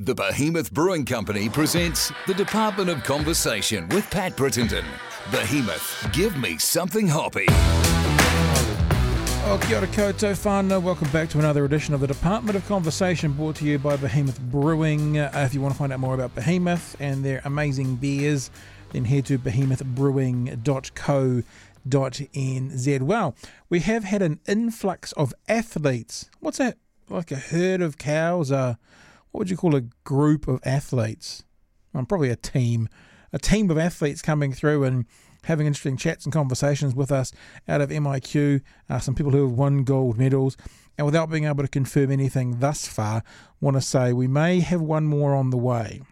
The Behemoth Brewing Company presents the Department of Conversation with Pat Brittenden. Behemoth, give me something hoppy. Oh, kia ora koutou whānau. Welcome back to another edition of the Department of Conversation brought to you by Behemoth Brewing. Uh, if you want to find out more about Behemoth and their amazing beers, then head to behemothbrewing.co.nz. Well, we have had an influx of athletes. What's that? Like a herd of cows? Uh, what would you call a group of athletes? Um, probably a team. A team of athletes coming through and having interesting chats and conversations with us out of MIQ, uh, some people who have won gold medals. And without being able to confirm anything thus far, want to say we may have one more on the way.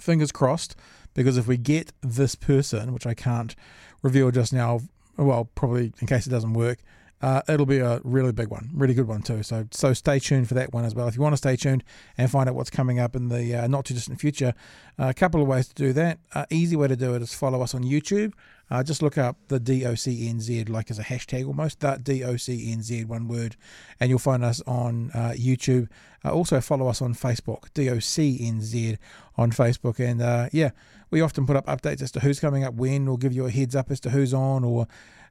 Fingers crossed, because if we get this person, which I can't reveal just now, well, probably in case it doesn't work, uh, it'll be a really big one, really good one too. So, so stay tuned for that one as well. If you want to stay tuned and find out what's coming up in the uh, not too distant future, uh, a couple of ways to do that. Uh, easy way to do it is follow us on YouTube. Uh, just look up the DOCNZ, like as a hashtag almost, that DOCNZ, one word, and you'll find us on uh, YouTube. also, follow us on Facebook, DOCNZ on Facebook. And yeah, we often put up updates as to who's coming up when, or give you a heads up as to who's on, or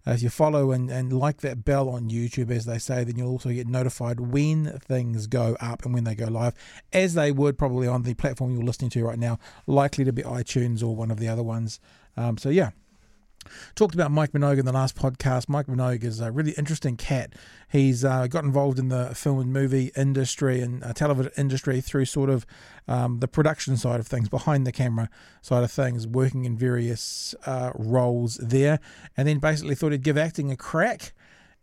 uh, if you follow and, and like that bell on YouTube, as they say, then you'll also get notified when things go up and when they go live, as they would probably on the platform you're listening to right now, likely to be iTunes or one of the other ones. Um, so, yeah, Talked about Mike Minogue in the last podcast. Mike Minogue is a really interesting cat. He's uh, got involved in the film and movie industry and uh, television industry through sort of um, the production side of things, behind the camera side of things, working in various uh, roles there. And then basically thought he'd give acting a crack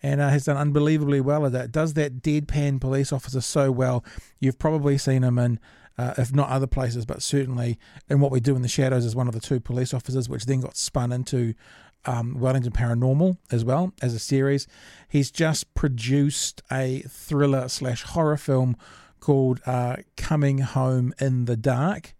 and uh, has done unbelievably well at that. Does that deadpan police officer so well. You've probably seen him in uh, if not other places, but certainly in what we do in the shadows as one of the two police officers, which then got spun into um, Wellington Paranormal as well as a series. He's just produced a thriller slash horror film called uh, Coming Home in the Dark.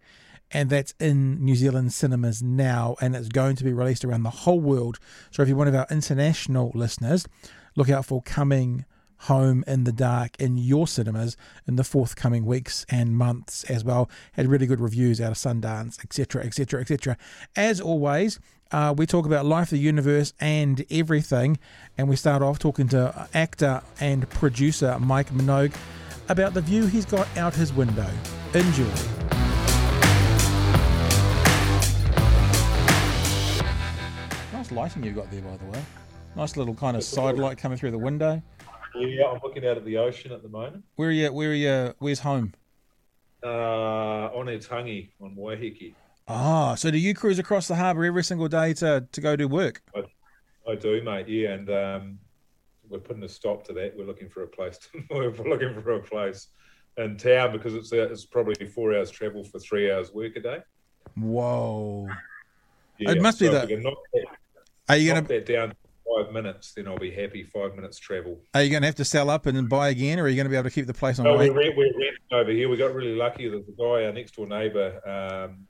And that's in New Zealand cinemas now, and it's going to be released around the whole world. So, if you're one of our international listeners, look out for Coming Home in the Dark in your cinemas in the forthcoming weeks and months as well. Had really good reviews out of Sundance, etc., etc., etc. As always, uh, we talk about life, the universe, and everything. And we start off talking to actor and producer Mike Minogue about the view he's got out his window. Enjoy. Nice lighting you've got there, by the way. Nice little kind of side light coming through the window. Yeah, I'm looking out at the ocean at the moment. Where are you? Where are you? Where's home? Uh, Onetangi, on Waiheke. Ah, so do you cruise across the harbour every single day to, to go do work? I, I do, mate. Yeah, and um, we're putting a stop to that. We're looking for a place. To, we're looking for a place in town because it's it's probably four hours travel for three hours work a day. Whoa! Yeah, it must so be that. Are you going to that down five minutes, then I'll be happy. Five minutes travel. Are you going to have to sell up and then buy again, or are you going to be able to keep the place on? No, we're, we're renting over here. We got really lucky. There's a guy, our next door neighbour, um,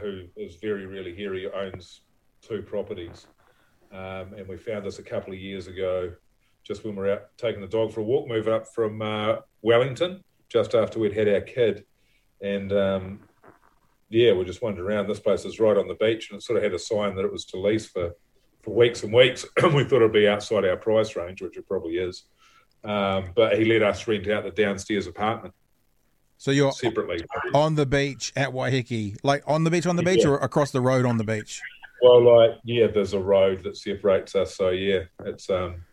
who is very, really here. He owns two properties, um, and we found this a couple of years ago, just when we were out taking the dog for a walk, moving up from uh, Wellington, just after we'd had our kid, and um, yeah, we just wandered around. This place is right on the beach, and it sort of had a sign that it was to lease for for weeks and weeks. And we thought it'd be outside our price range, which it probably is. Um, but he let us rent out the downstairs apartment. So you're separately on the beach at Waiheke, like on the beach, on the beach, or across the road on the beach. Well, like yeah, there's a road that separates us. So yeah, it's um,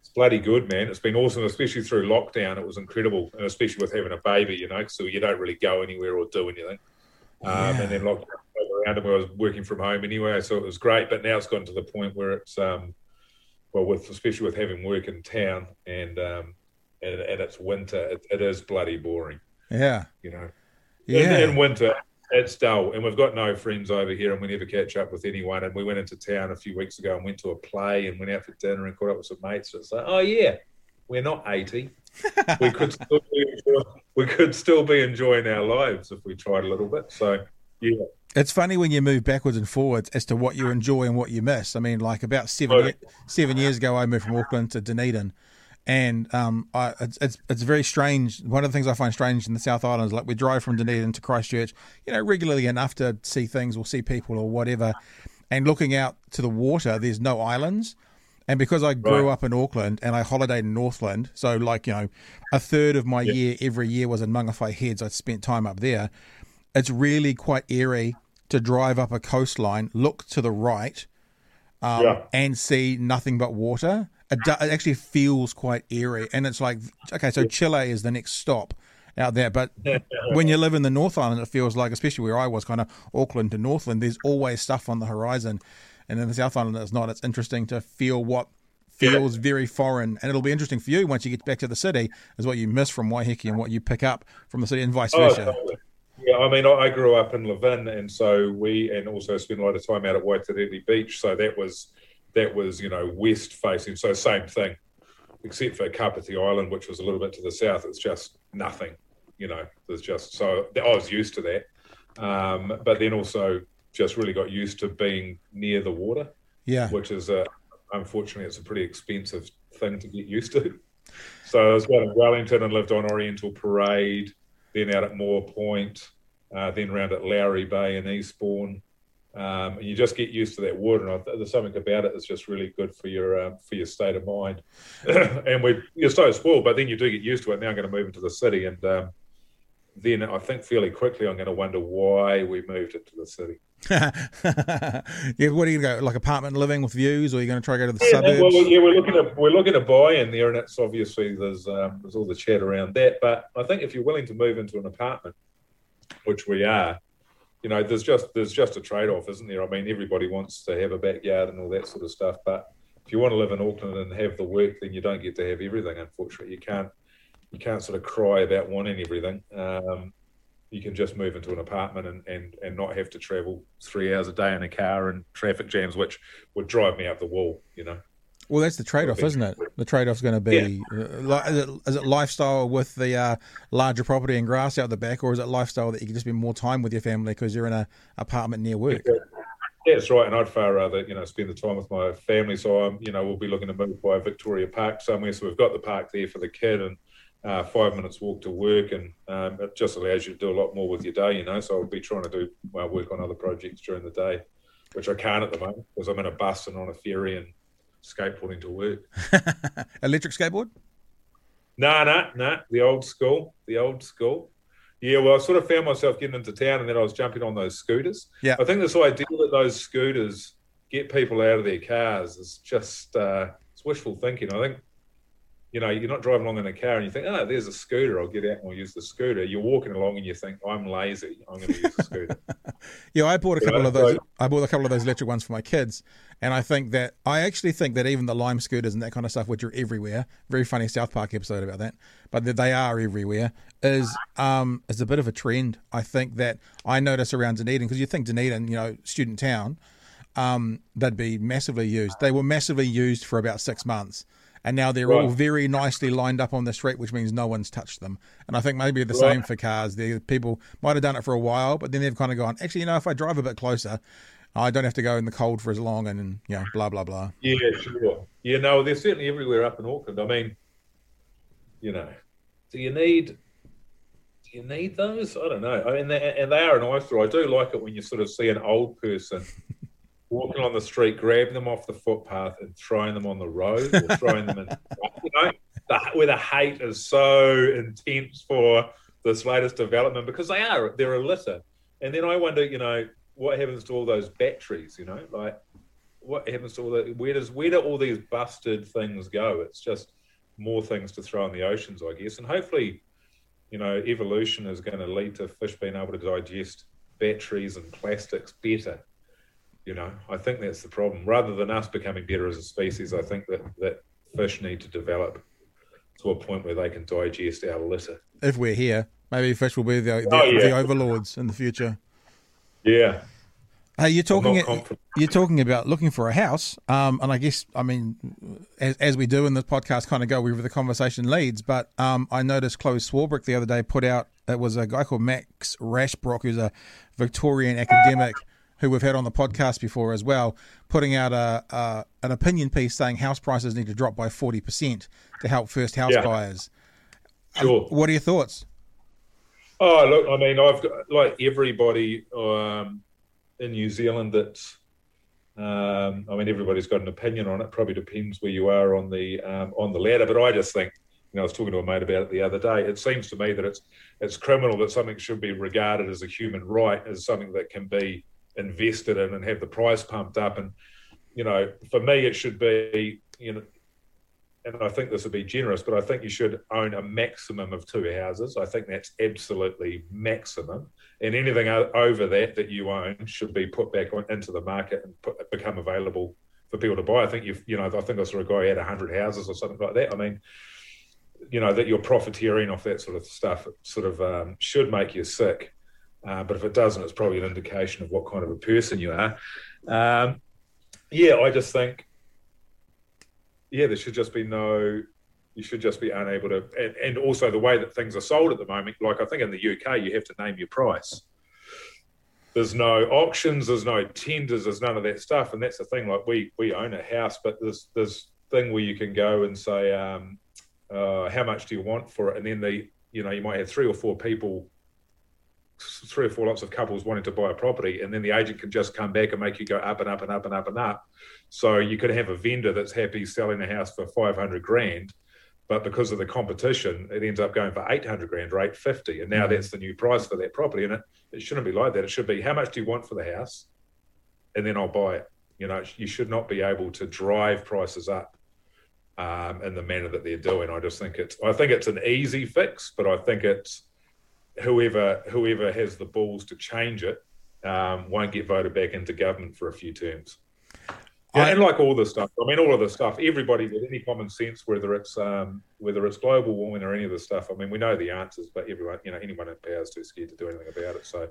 it's bloody good, man. It's been awesome, especially through lockdown. It was incredible, and especially with having a baby, you know, so you don't really go anywhere or do anything. Um, yeah. And then lockdown around and I was working from home anyway, so it was great. But now it's gotten to the point where it's um, well, with especially with having work in town and um, and, and it's winter, it, it is bloody boring. Yeah, you know, yeah. In, in, winter, it's dull, and we've got no friends over here, and we never catch up with anyone. And we went into town a few weeks ago and went to a play and went out for dinner and caught up with some mates. It's like, oh yeah, we're not eighty. We could still be enjoying, we could still be enjoying our lives if we tried a little bit. So yeah. It's funny when you move backwards and forwards as to what you enjoy and what you miss. I mean, like about seven oh. seven years ago, I moved from Auckland to Dunedin, And um, I, it's, it's it's very strange. One of the things I find strange in the South Island is like we drive from Dunedin to Christchurch, you know, regularly enough to see things or see people or whatever. And looking out to the water, there's no islands. And because I grew Right. up in Auckland and I holidayed in Northland, so like, you know, a third of my year every year was in Mangawhai Heads. I spent time up there. It's really quite eerie to drive up a coastline, look to the right, um, Yeah. and see nothing but water. It, do, it actually feels quite eerie. And it's like, okay, so Chile is the next stop out there. But when you live in the North Island, it feels like, especially where I was, kind of Auckland to Northland, there's always stuff on the horizon. And in the South Island, it's not. It's interesting to feel what feels very foreign. And it'll be interesting for you once you get back to the city, is what you miss from Waiheke and what you pick up from the city and vice Oh, versa. totally. Yeah, I mean, I I grew up in Levin, and so we, and also spent a lot of time out at Waitarere Beach. So that was, that was, you know, west facing. So same thing, except for Kapiti Island, which was a little bit to the south. It's just nothing, you know. There's just so I was used to that, um, but then also just really got used to being near the water, Yeah. which is a, unfortunately, it's a pretty expensive thing to get used to. So I was down in Wellington and lived on Oriental Parade, then out at Moa Point, uh, then round at Lowry Bay in Eastbourne. Um, and you just get used to that water, and I, there's something about it that's just really good for your um, for your state of mind. and we you're so spoiled, but then you do get used to it. Now I'm going to move into the city, and um, then I think fairly quickly I'm going to wonder why we moved it to the city. yeah, what are you going to go? Like apartment living with views, or are you going to try to go to the Yeah, suburbs? well, yeah, we're looking at we're looking to buy in there, and it's obviously there's um, there's all the chat around that. But I think if you're willing to move into an apartment, which we are, you know, there's just there's just a trade off, isn't there? I mean, everybody wants to have a backyard and all that sort of stuff, but if you want to live in Auckland and have the work, then you don't get to have everything. Unfortunately, you can't you can't sort of cry about wanting everything. Um, you can just move into an apartment and, and, and not have to travel three hours a day in a car and traffic jams, which would drive me up the wall, you know. Well, that's the trade-off, isn't it? The trade-off's going to be uh, is, it, is it lifestyle with the uh, larger property and grass out the back, or is it lifestyle that you can just spend more time with your family because you're in an apartment near work? Yeah, that's right, and I'd far rather you know spend the time with my family. So I'm you know we'll be looking to move by Victoria Park somewhere. So we've got the park there for the kid and uh, five minutes walk to work, and um, it just allows you to do a lot more with your day. You know, so I'll be trying to do well, work on other projects during the day, which I can't at the moment because I'm in a bus and on a ferry and skateboarding to work. Electric skateboard? No, no, no. The old school. The old school. Yeah, well, I sort of found myself getting into town and then I was jumping on those scooters. Yeah. I think this idea that those scooters get people out of their cars is just uh, it's wishful thinking. I think, you know, you're not driving along in a car and you think, oh, there's a scooter. I'll get out and I'll use the scooter. You're walking along and you think, I'm lazy. I'm going to use the scooter. Yeah, I bought a couple of those. right. I bought a couple of those electric ones for my kids, and I think that I actually think that even the Lime scooters and that kind of stuff, which are everywhere, very funny South Park episode about that, but that they are everywhere, is um is a bit of a trend. I think that I notice around Dunedin because you think Dunedin, you know, student town, um, they'd be massively used. They were massively used for about six months. And now they're all very nicely lined up on the street, which means no one's touched them. And I think maybe the Right. same for cars. The people might have done it for a while, but then they've kind of gone, actually, you know, if I drive a bit closer, I don't have to go in the cold for as long, and you know, blah blah blah. Yeah, sure. Yeah, no, they're certainly everywhere up in Auckland. I mean, you know, do you need do you need those? I don't know. I mean, they, and they are an eyesore. I do like it when you sort of see an old person walking on the street, grabbing them off the footpath and throwing them on the road or throwing them in, you know, the, where the hate is so intense for this latest development because they are, they're a litter. And then I wonder, you know, what happens to all those batteries, you know, like what happens to all that? Where does where do all these busted things go? It's just more things to throw in the oceans, I guess. And hopefully, you know, evolution is going to lead to fish being able to digest batteries and plastics better. You know, I think that's the problem. Rather than us becoming better as a species, I think that that fish need to develop to a point where they can digest our litter. If we're here, maybe fish will be the the, Oh, yeah. the overlords in the future. Yeah, Hey, you're talking. You're talking about looking for a house, um, and I guess I mean, as, as we do in this podcast, kind of go wherever the conversation leads. But um, I noticed Chloe Swarbrick the other day put out. It was a guy called Max Rashbrooke, who's a Victorian academic who we've had on the podcast before as well, putting out a, a an opinion piece saying house prices need to drop by forty percent to help first house Yeah. buyers. Sure. What are your thoughts? Oh, look, I mean, I've got like everybody um, in New Zealand that's, um, I mean, everybody's got an opinion on it. Probably depends where you are on the um, on the ladder. But I just think, you know, I was talking to a mate about it the other day. It seems to me that it's it's criminal that something should be regarded as a human right, as something that can be invested in and have the price pumped up. And you know, for me, it should be, you know, and I think this would be generous, but I think you should own a maximum of two houses. I think that's absolutely maximum, and anything over that that you own should be put back on, into the market and put, become available for people to buy. I think you've, you know, I think I saw a guy had hundred houses or something like that. I mean, you know, that you're profiteering off that sort of stuff sort of um, should make you sick. Uh, but if it doesn't, it's probably an indication of what kind of a person you are. Um, yeah, I just think yeah, there should just be no. You should just be unable to, and, and also the way that things are sold at the moment. Like I think in the UK, you have to name your price. There's no auctions, there's no tenders, there's none of that stuff, and that's the thing. Like we we own a house, but there's there's thing where you can go and say, um, uh, how much do you want for it, and then the you know you might have three or four people, three or four lots of couples wanting to buy a property, and then the agent can just come back and make you go up and up and up and up and up. So you could have a vendor that's happy selling a house for 500 grand, but because of the competition, it ends up going for 800 grand or 850. And now Mm-hmm. that's the new price for that property. And it, it shouldn't be like that. It should be how much do you want for the house? And then I'll buy it. You know, you should not be able to drive prices up um, in the manner that they're doing. I just think it's, I think it's an easy fix, but I think it's whoever whoever has the balls to change it um, won't get voted back into government for a few terms. Yeah, I- and like all this stuff, I mean, all of this stuff. Everybody with any common sense, whether it's um, whether it's global warming or any of this stuff. I mean, we know the answers, but everyone, you know, anyone in power is too scared to do anything about it. So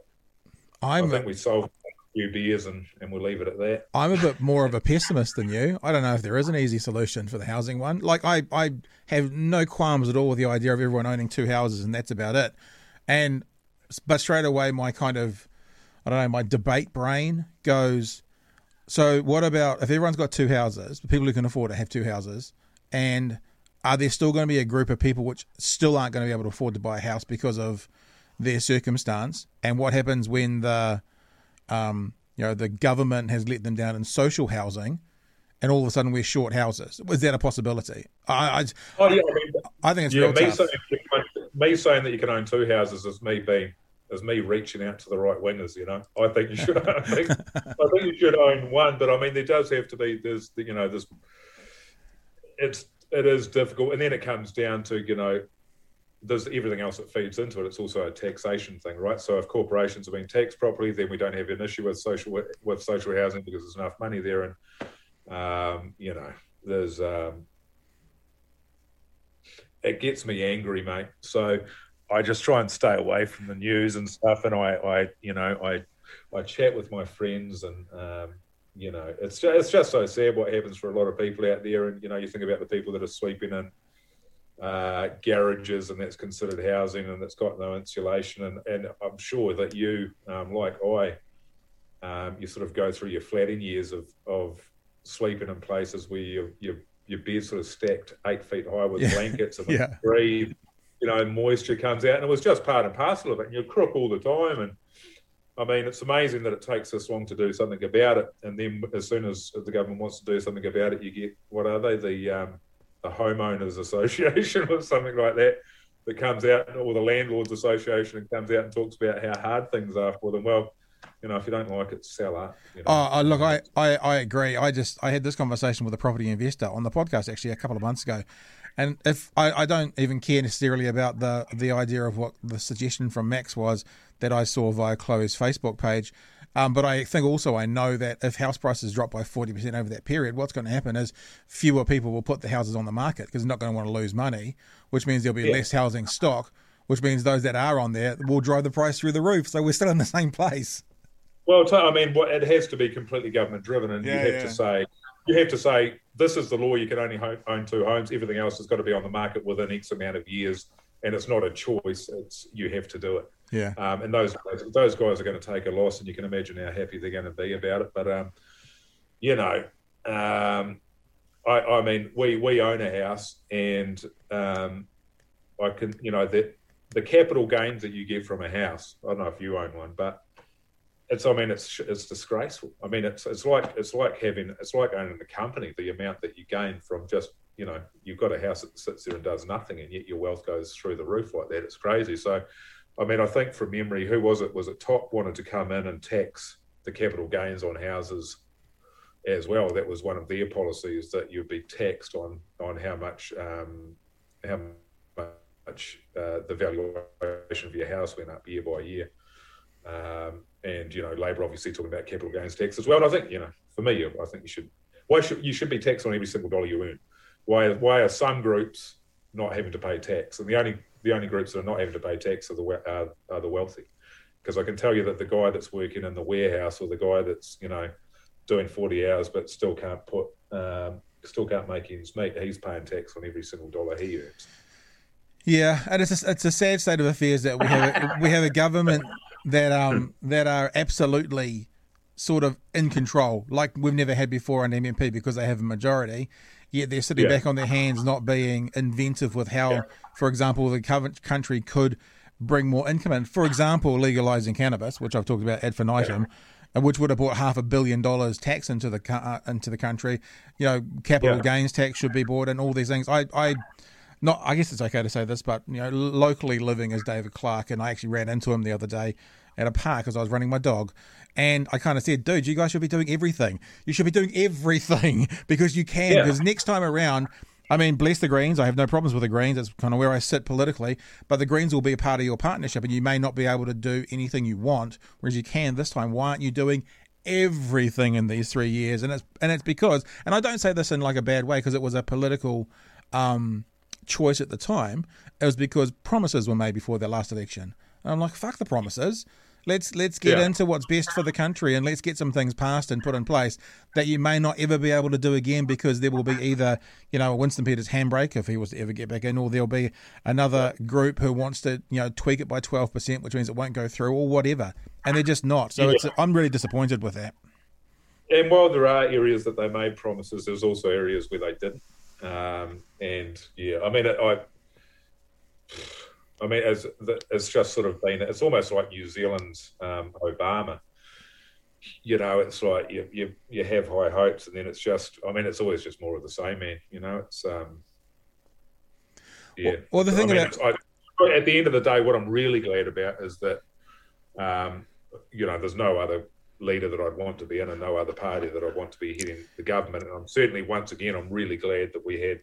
I I'm think we solved a few beers and, and we'll leave it at that. I'm a bit more of a pessimist than you. I don't know if there is an easy solution for the housing one. Like I, I have no qualms at all with the idea of everyone owning two houses and that's about it. And but straight away my kind of I don't know, my debate brain goes so what about if everyone's got two houses, the people who can afford to have two houses, and are there still going to be a group of people which still aren't going to be able to afford to buy a house because of their circumstance? And what happens when the um, you know, the government has let them down in social housing, and all of a sudden we're short houses. Is that a possibility? I, I, Oh yeah, I mean, I think it's yeah. real tough. Me saying that you can own two houses is me being is me reaching out to the right wingers. You know, I think you should. I think, I think you should own one, but I mean, there does have to be. There's you know, there's it's it is difficult, and then it comes down to you know. There's everything else that feeds into it. It's also a taxation thing, right? So if corporations are being taxed properly, then we don't have an issue with social with social housing because there's enough money there, and um, you know, there's um, it gets me angry, mate. So I just try and stay away from the news and stuff, and I, I you know, I, I chat with my friends, and um, you know, it's just, it's just so sad what happens for a lot of people out there, and you know, you think about the people that are sleeping in uh, garages, and that's considered housing, and it's got no insulation, and and I'm sure that you, um, like I, um, you sort of go through your flatting years of of sleeping in places where you you your bed's sort of stacked eight feet high with Yeah. blankets and Yeah. breathe, you know, moisture comes out, and it was just part and parcel of it. And you crook all the time, and I mean, it's amazing that it takes this long to do something about it. And then as soon as the government wants to do something about it, you get what are they the um, the homeowners association or something like that that comes out, or the landlords association, and comes out and talks about how hard things are for them. Well, you know, if you don't like it, sell it. You know? Oh, look, I, I, I agree. I just I had this conversation with a property investor on the podcast actually a couple of months ago, and if I, I don't even care necessarily about the the idea of what the suggestion from Max was that I saw via Chloe's Facebook page, um, but I think also I know that if house prices drop by forty percent over that period, what's going to happen is fewer people will put the houses on the market because they're not going to want to lose money, which means there'll be Yeah. less housing stock, which means those that are on there will drive the price through the roof. So we're still in the same place. Well, I mean, what- it has to be completely government driven, and Yeah, you have yeah. to say, you have to say, this is the law. You can only own two homes. Everything else has got to be on the market within X amount of years, and it's not a choice. It's you have to do it. Yeah. Um, and those those guys are going to take a loss, and you can imagine how happy they're going to be about it. But um, you know, um, I, I mean, we we own a house, and um, I can, you know, the the capital gains that you get from a house. I don't know if you own one, but it's. I mean, it's it's disgraceful. I mean, it's it's like it's like having it's like owning a company. The amount that you gain from just you know you've got a house that sits there and does nothing, and yet your wealth goes through the roof like that. It's crazy. So, I mean, I think from memory, who was it? Was it Top wanted to come in and tax the capital gains on houses as well? That was one of their policies that you'd be taxed on on how much um, how much uh, the valuation of your house went up year by year. Um, and you know, Labor obviously talking about capital gains tax as well. And I think you know, for me, I think you should. Why should you should be taxed on every single dollar you earn? Why why are some groups not having to pay tax? And the only the only groups that are not having to pay tax are the are, are the wealthy. Because I can tell you that the guy that's working in the warehouse or the guy that's you know doing forty hours but still can't put um, still can't make ends meet, he's paying tax on every single dollar he earns. Yeah, and it's a, it's a sad state of affairs that we have a, we have a government that um that are absolutely sort of in control, like we've never had before on MMP because they have a majority. Yet they're sitting yeah. back on their hands, not being inventive with how, yeah. for example, the country could bring more income in. For example, legalizing cannabis, which I've talked about ad infinitum. Yeah which would have brought half a billion dollars tax into the uh, into the country. You know, capital yeah. gains tax should be brought and All these things. I, I not I guess it's okay to say this, but you know, locally living as David Clark, and I actually ran into him the other day at a park as I was running my dog. And I kind of said, dude, you guys should be doing everything. You should be doing everything because you can. Because yeah. next time around, I mean, bless the Greens. I have no problems with the Greens. That's kind of where I sit politically. But the Greens will be a part of your partnership, and you may not be able to do anything you want, whereas you can this time. Why aren't you doing everything in these three years? And it's and it's because, and I don't say this in like a bad way, because it was a political um, choice at the time. It was because promises were made before their last election. And I'm like, fuck the promises. Let's let's get yeah. into what's best for the country and let's get some things passed and put in place that you may not ever be able to do again because there will be either you know a Winston Peters handbrake if he was to ever get back in, or there'll be another group who wants to you know tweak it by twelve percent, which means it won't go through or whatever, and they're just not. So yeah. it's I'm really disappointed with that. And while there are areas that they made promises, there's also areas where they didn't. Um, and yeah, I mean, I I mean, as it's just sort of been, it's almost like New Zealand's um, Obama. You know, it's like you, you you have high hopes, and then it's just, I mean, it's always just more of the same, man. You know, it's um, yeah. Well, well the thing I mean, about I, at the end of the day, what I'm really glad about is that, um, you know, there's no other leader that I'd want to be in, and no other party that I want to be heading the government. And I'm certainly, once again, I'm really glad that we had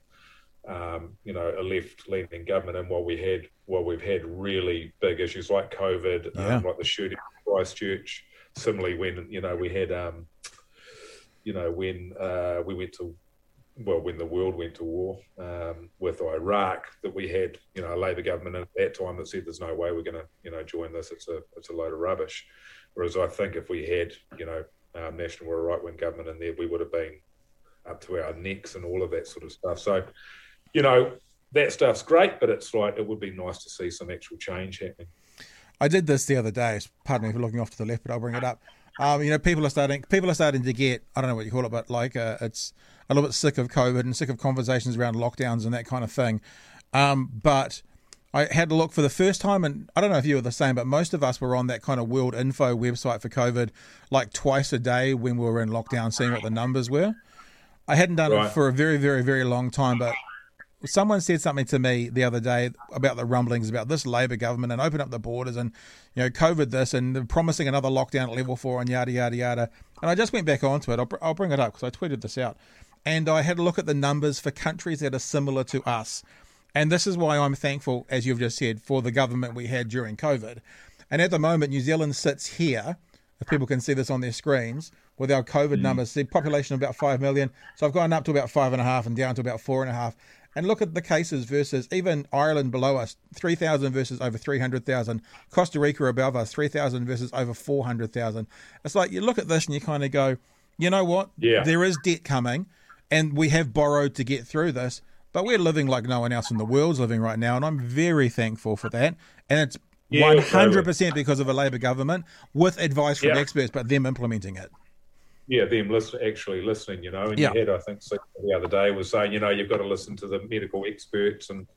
um, you know, a left-leaning government, and while we had, while we've had really big issues like COVID, um, yeah. um, like the shooting in Christchurch, similarly when you know we had, um, you know, when uh, we went to, well, when the world went to war um, with Iraq, that we had, you know, a Labor government at that time that said, "There's no way we're going to, you know, join this. It's a, it's a load of rubbish." Whereas I think if we had, you know, um, National or right-wing government in there, we would have been up to our necks and all of that sort of stuff. So you know, that stuff's great, but it's like it would be nice to see some actual change happening. I did this the other day. Pardon me for looking off to the left, but I'll bring it up. Um, you know, people are starting. People are starting to get. I don't know what you call it, but like uh, it's a little bit sick of COVID and sick of conversations around lockdowns and that kind of thing. Um, but I had to look for the first time, and I don't know if you were the same, but most of us were on that kind of World Info website for COVID, like twice a day when we were in lockdown, seeing what the numbers were. I hadn't done right. it for a very, very, very long time, but someone said something to me the other day about the rumblings about this Labor government and open up the borders and you know COVID this and promising another lockdown at level four and yada yada yada. And I just went back onto it. I'll, I'll bring it up because I tweeted this out, and I had a look at the numbers for countries that are similar to us. And this is why I'm thankful, as you've just said, for the government we had during COVID. And at the moment, New Zealand sits here. If people can see this on their screens, with our COVID mm. numbers, the population of about five million. So I've gone up to about five and a half and down to about four and a half. And look at the cases versus even Ireland below us, 3,000 versus over 300,000. Costa Rica above us, 3,000 versus over 400,000. It's like you look at this and you kind of go, you know what? Yeah. There is debt coming and we have borrowed to get through this, but we're living like no one else in the world's living right now. And I'm very thankful for that. And it's hundred percent because of a Labor government, with advice from Yeah. experts, but them implementing it. yeah, them listen, actually listening, you know. And Yeah. you had, I think, the other day was saying, you know, you've got to listen to the medical experts, and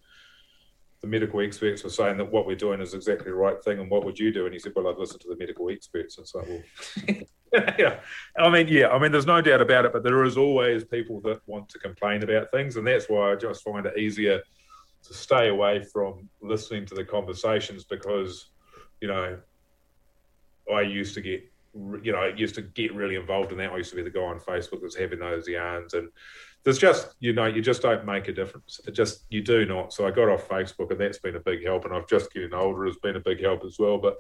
the medical experts were saying that what we're doing is exactly the right thing, and what would you do? And he said, well, I'd listen to the medical experts. And so, well, yeah, I mean, yeah, I mean, there's no doubt about it, but there is always people that want to complain about things, and that's why I just find it easier to stay away from listening to the conversations because, you know, I used to get, you know, I used to get really involved in that. I used to be the guy on Facebook that's having those yarns, and there's just, you know, you just don't make a difference. It just you do not. So I got off Facebook, and that's been a big help. And I've just getting older has been a big help as well. But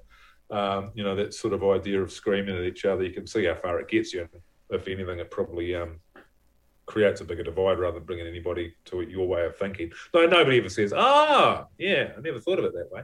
um, you know, that sort of idea of screaming at each other, you can see how far it gets you. If anything, it probably um, creates a bigger divide rather than bringing anybody to your way of thinking. No, nobody ever says, "Ah, yeah, I never thought of it that way."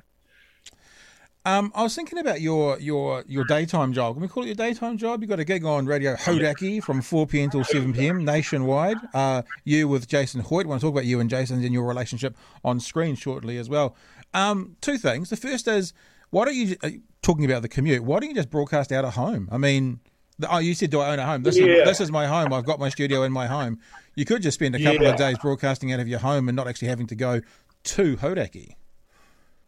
Um, I was thinking about your your your daytime job. Can we call it your daytime job? You got a gig on Radio Hodaki from 4 p.m. till 7 p.m. nationwide. Uh, you with Jason Hoyte. I want to talk about you and Jason and your relationship on screen shortly as well. Um, two things. The first is, why don't you uh, talking about the commute? Why don't you just broadcast out of home? I mean, the, oh, you said, do I own a home? This Yeah. is this is my home. I've got my studio in my home. You could just spend a couple Yeah. of days broadcasting out of your home and not actually having to go to Hodaki.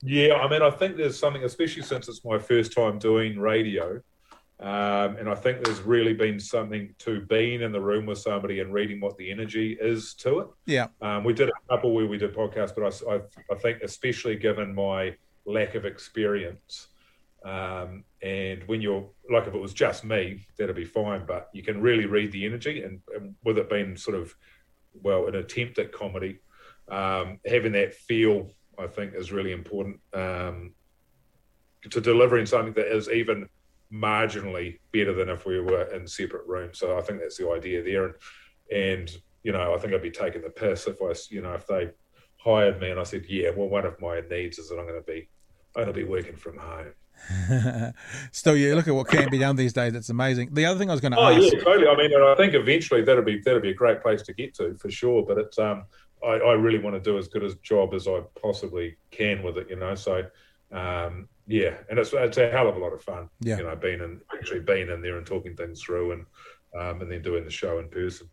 Yeah, I mean, I think there's something, especially since it's my first time doing radio, um, and I think there's really been something to being in the room with somebody and reading what the energy is to it. Yeah. Um, we did a couple where we did podcasts, but I, I, I think especially given my lack of experience, um, and when you're like if it was just me, that'd be fine. But you can really read the energy, and, and with it being sort of well an attempt at comedy, um, having that feel I think is really important um, to delivering something that is even marginally better than if we were in separate rooms. So I think that's the idea there, and and you know I think I'd be taking the piss if I you know if they hired me and I said yeah well one of my needs is that I'm going to be I'm going to be working from home. Still, you look at what can be done these days. It's amazing. The other thing I was going to Oh ask. yeah, totally. I mean, I think eventually that'll be that'll be a great place to get to for sure. But it's um, I, I really want to do as good a job as I possibly can with it, you know. So um, yeah, and it's it's a hell of a lot of fun, Yeah. you know, being in actually being in there and talking things through and um, and then doing the show in person.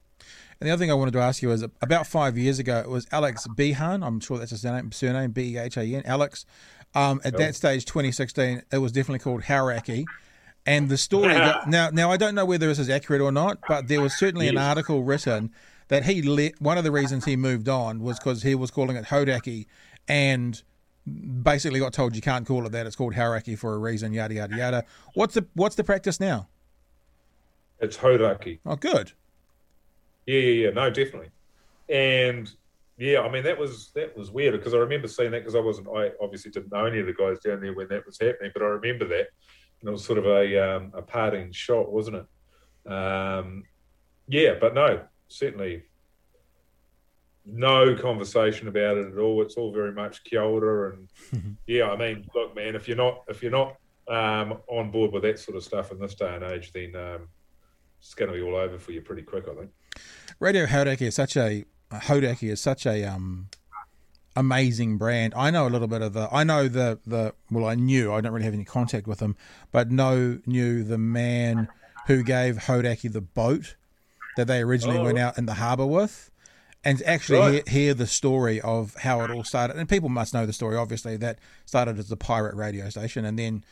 And the other thing I wanted to ask you is about five years ago, it was Alex Behan. I'm sure that's his surname, surname B E H A N, Alex. Um, at that stage, 2016, it was definitely called Hauraki. And the story now, now I don't know whether this is accurate or not, but there was certainly an article written that he let one of the reasons he moved on was because he was calling it Hodaki, and basically got told you can't call it that. It's called Hauraki for a reason. Yada yada yada. What's the what's the practice now? It's Hodaki. Oh, good. Yeah, yeah, yeah. No, definitely. And yeah, I mean that was that was weird because I remember seeing that because I wasn't I obviously didn't know any of the guys down there when that was happening, but I remember that and it was sort of a um, a parting shot, wasn't it? Um, yeah, but no, certainly no conversation about it at all. It's all very much kia ora and yeah, I mean, look, man, if you're not if you're not um, on board with that sort of stuff in this day and age, then um, it's going to be all over for you pretty quick, I think. Radio Hodaki is such a Hodaki is such a um amazing brand. I know a little bit of the I know the the well I knew I don't really have any contact with him, but know knew the man who gave Hodaki the boat that they originally Oh. went out in the harbour with. And actually Right. hear, hear the story of how it all started. And people must know the story, obviously, that started as a pirate radio station and then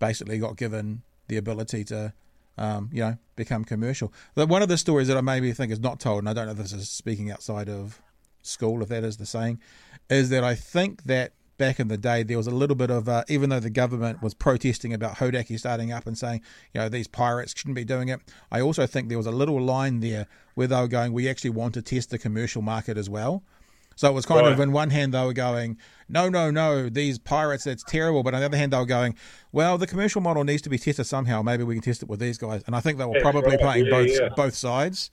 basically got given the ability to um, you know, become commercial. But one of the stories that I maybe think is not told, and I don't know if this is speaking outside of school, if that is the saying, is that I think that back in the day there was a little bit of, uh, even though the government was protesting about Hodaki starting up and saying, you know, these pirates shouldn't be doing it, I also think there was a little line there where they were going, we actually want to test the commercial market as well. So it was kind of, Right. in one hand, they were going, no, no, no, these pirates, that's terrible. But on the other hand, they were going, well, the commercial model needs to be tested somehow. Maybe we can test it with these guys. And I think they were That's probably right. playing Yeah, both yeah. both sides.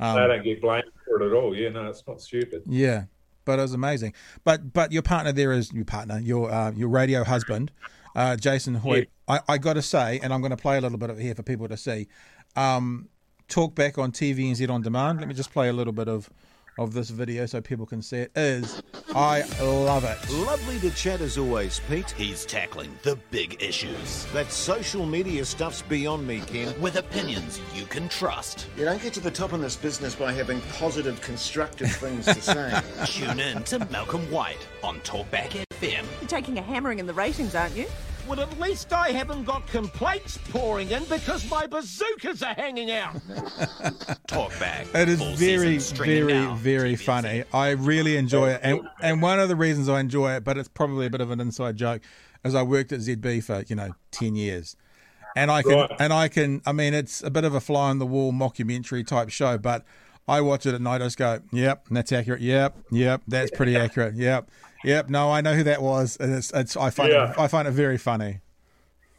Um, I don't get blamed for it at all. Yeah, no, it's not stupid. Yeah, but it was amazing. But but your partner there is your partner, your uh, your radio husband, uh, Jason Hoyte. I, I got to say, and I'm going to play a little bit of it here for people to see. Um, talk back on TVNZ on demand. Let me just play a little bit of of this video so people can see it is I love it. Lovely to chat as always, Pete. He's tackling the big issues That social media stuff's beyond me, Ken. with opinions you can trust. You don't get to the top in this business by having positive, constructive things to say. Tune in to Malcolm White on Talkback FM. You're taking a hammering in the ratings, aren't you? Well, at least I haven't got complaints pouring in because my bazookas are hanging out. Talkback. It is Full very, very, now. very TVC. funny. I really enjoy it, and and one of the reasons I enjoy it, but it's probably a bit of an inside joke, is I worked at ZB for you know ten years, and I can Right. and I can. I mean, it's a bit of a fly on the wall mockumentary type show, but I watch it at night. I just go, "Yep, that's accurate. Yep, yep, that's pretty accurate. Yep, yep. No, I know who that was, and it's it's. I find Yeah. it, I find it very funny.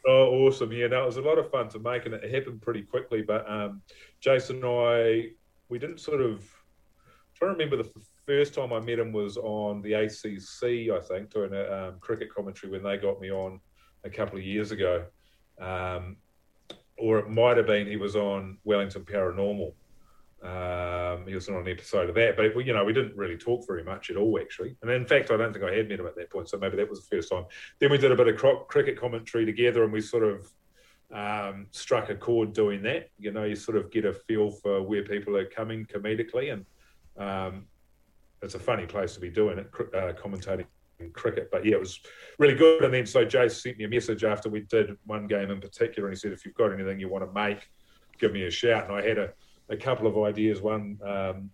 Oh, awesome! Yeah, no, it was a lot of fun to make, and it happened pretty quickly. But um, Jason and I, we didn't sort of. I'm trying to remember the first time I met him was on the ACC, I think, doing a um, cricket commentary when they got me on a couple of years ago, um, or it might have been he was on Wellington Paranormal. Um, he was on an episode of that, but you know we didn't really talk very much at all, actually. And in fact, I don't think I had met him at that point, so maybe that was the first time. Then we did a bit of cro- cricket commentary together, and we sort of um, struck a chord doing that. You know, you sort of get a feel for where people are coming comedically, and um, it's a funny place to be doing it, uh, commentating cricket. But yeah, it was really good. And then so Jay sent me a message after we did one game in particular, and he said, "If you've got anything you want to make, give me a shout." And I had a, a couple of ideas. One um,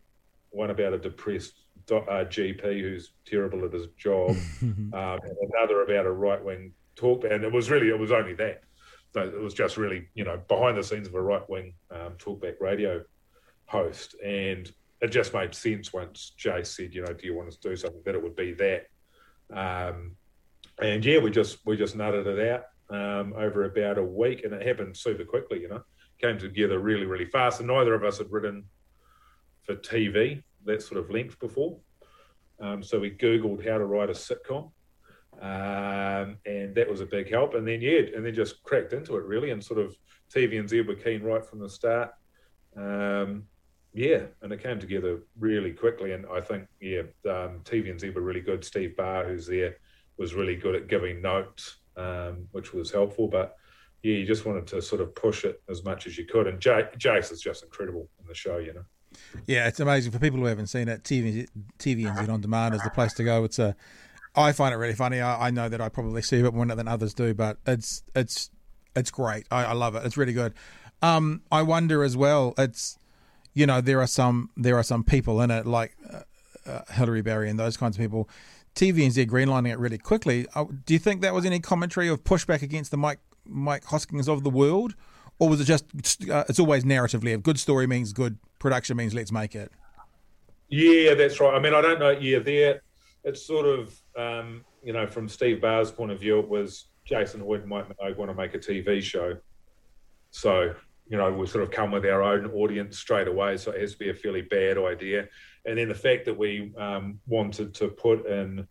one about a depressed do- uh, GP who's terrible at his job, um, and another about a right wing talk. And it was really it was only that. So it was just really you know behind the scenes of a right wing um, talkback radio host, and it just made sense once Jay said, you know, do you want us to do something that it would be that. Um, and yeah, we just we just nutted it out um, over about a week, and it happened super quickly. You know, came together really really fast, and neither of us had written for TV that sort of length before. Um, so we googled how to write a sitcom, um, and that was a big help. And then yeah, and then just cracked into it really, and sort of TVNZ were keen right from the start. Um, yeah, and it came together really quickly. And I think, yeah, um, TVNZ were really good. Steve Barr, who's there, was really good at giving notes, um, which was helpful. But yeah, you just wanted to sort of push it as much as you could. And Jace is just incredible in the show, you know. Yeah, it's amazing for people who haven't seen it. TV, TVNZ on demand is the place to go. It's a, I find it really funny. I, I know that I probably see a bit more than others do, but it's it's it's great. I, I love it. It's really good. Um, I wonder as well. It's you know there are some there are some people in it like uh, uh, Hilary Barry and those kinds of people. TVNZ greenlining it really quickly. Uh, do you think that was any commentary of pushback against the Mike Mike Hoskings of the world, or was it just uh, it's always narratively? A good story means good production means let's make it. Yeah, that's right. I mean, I don't know. Yeah, there, it's sort of, um, you know, from Steve Barr's point of view, it was Jason Hoyte might want to make a TV show. So, you know, we sort of come with our own audience straight away. So it has to be a fairly bad idea. And then the fact that we um, wanted to put in,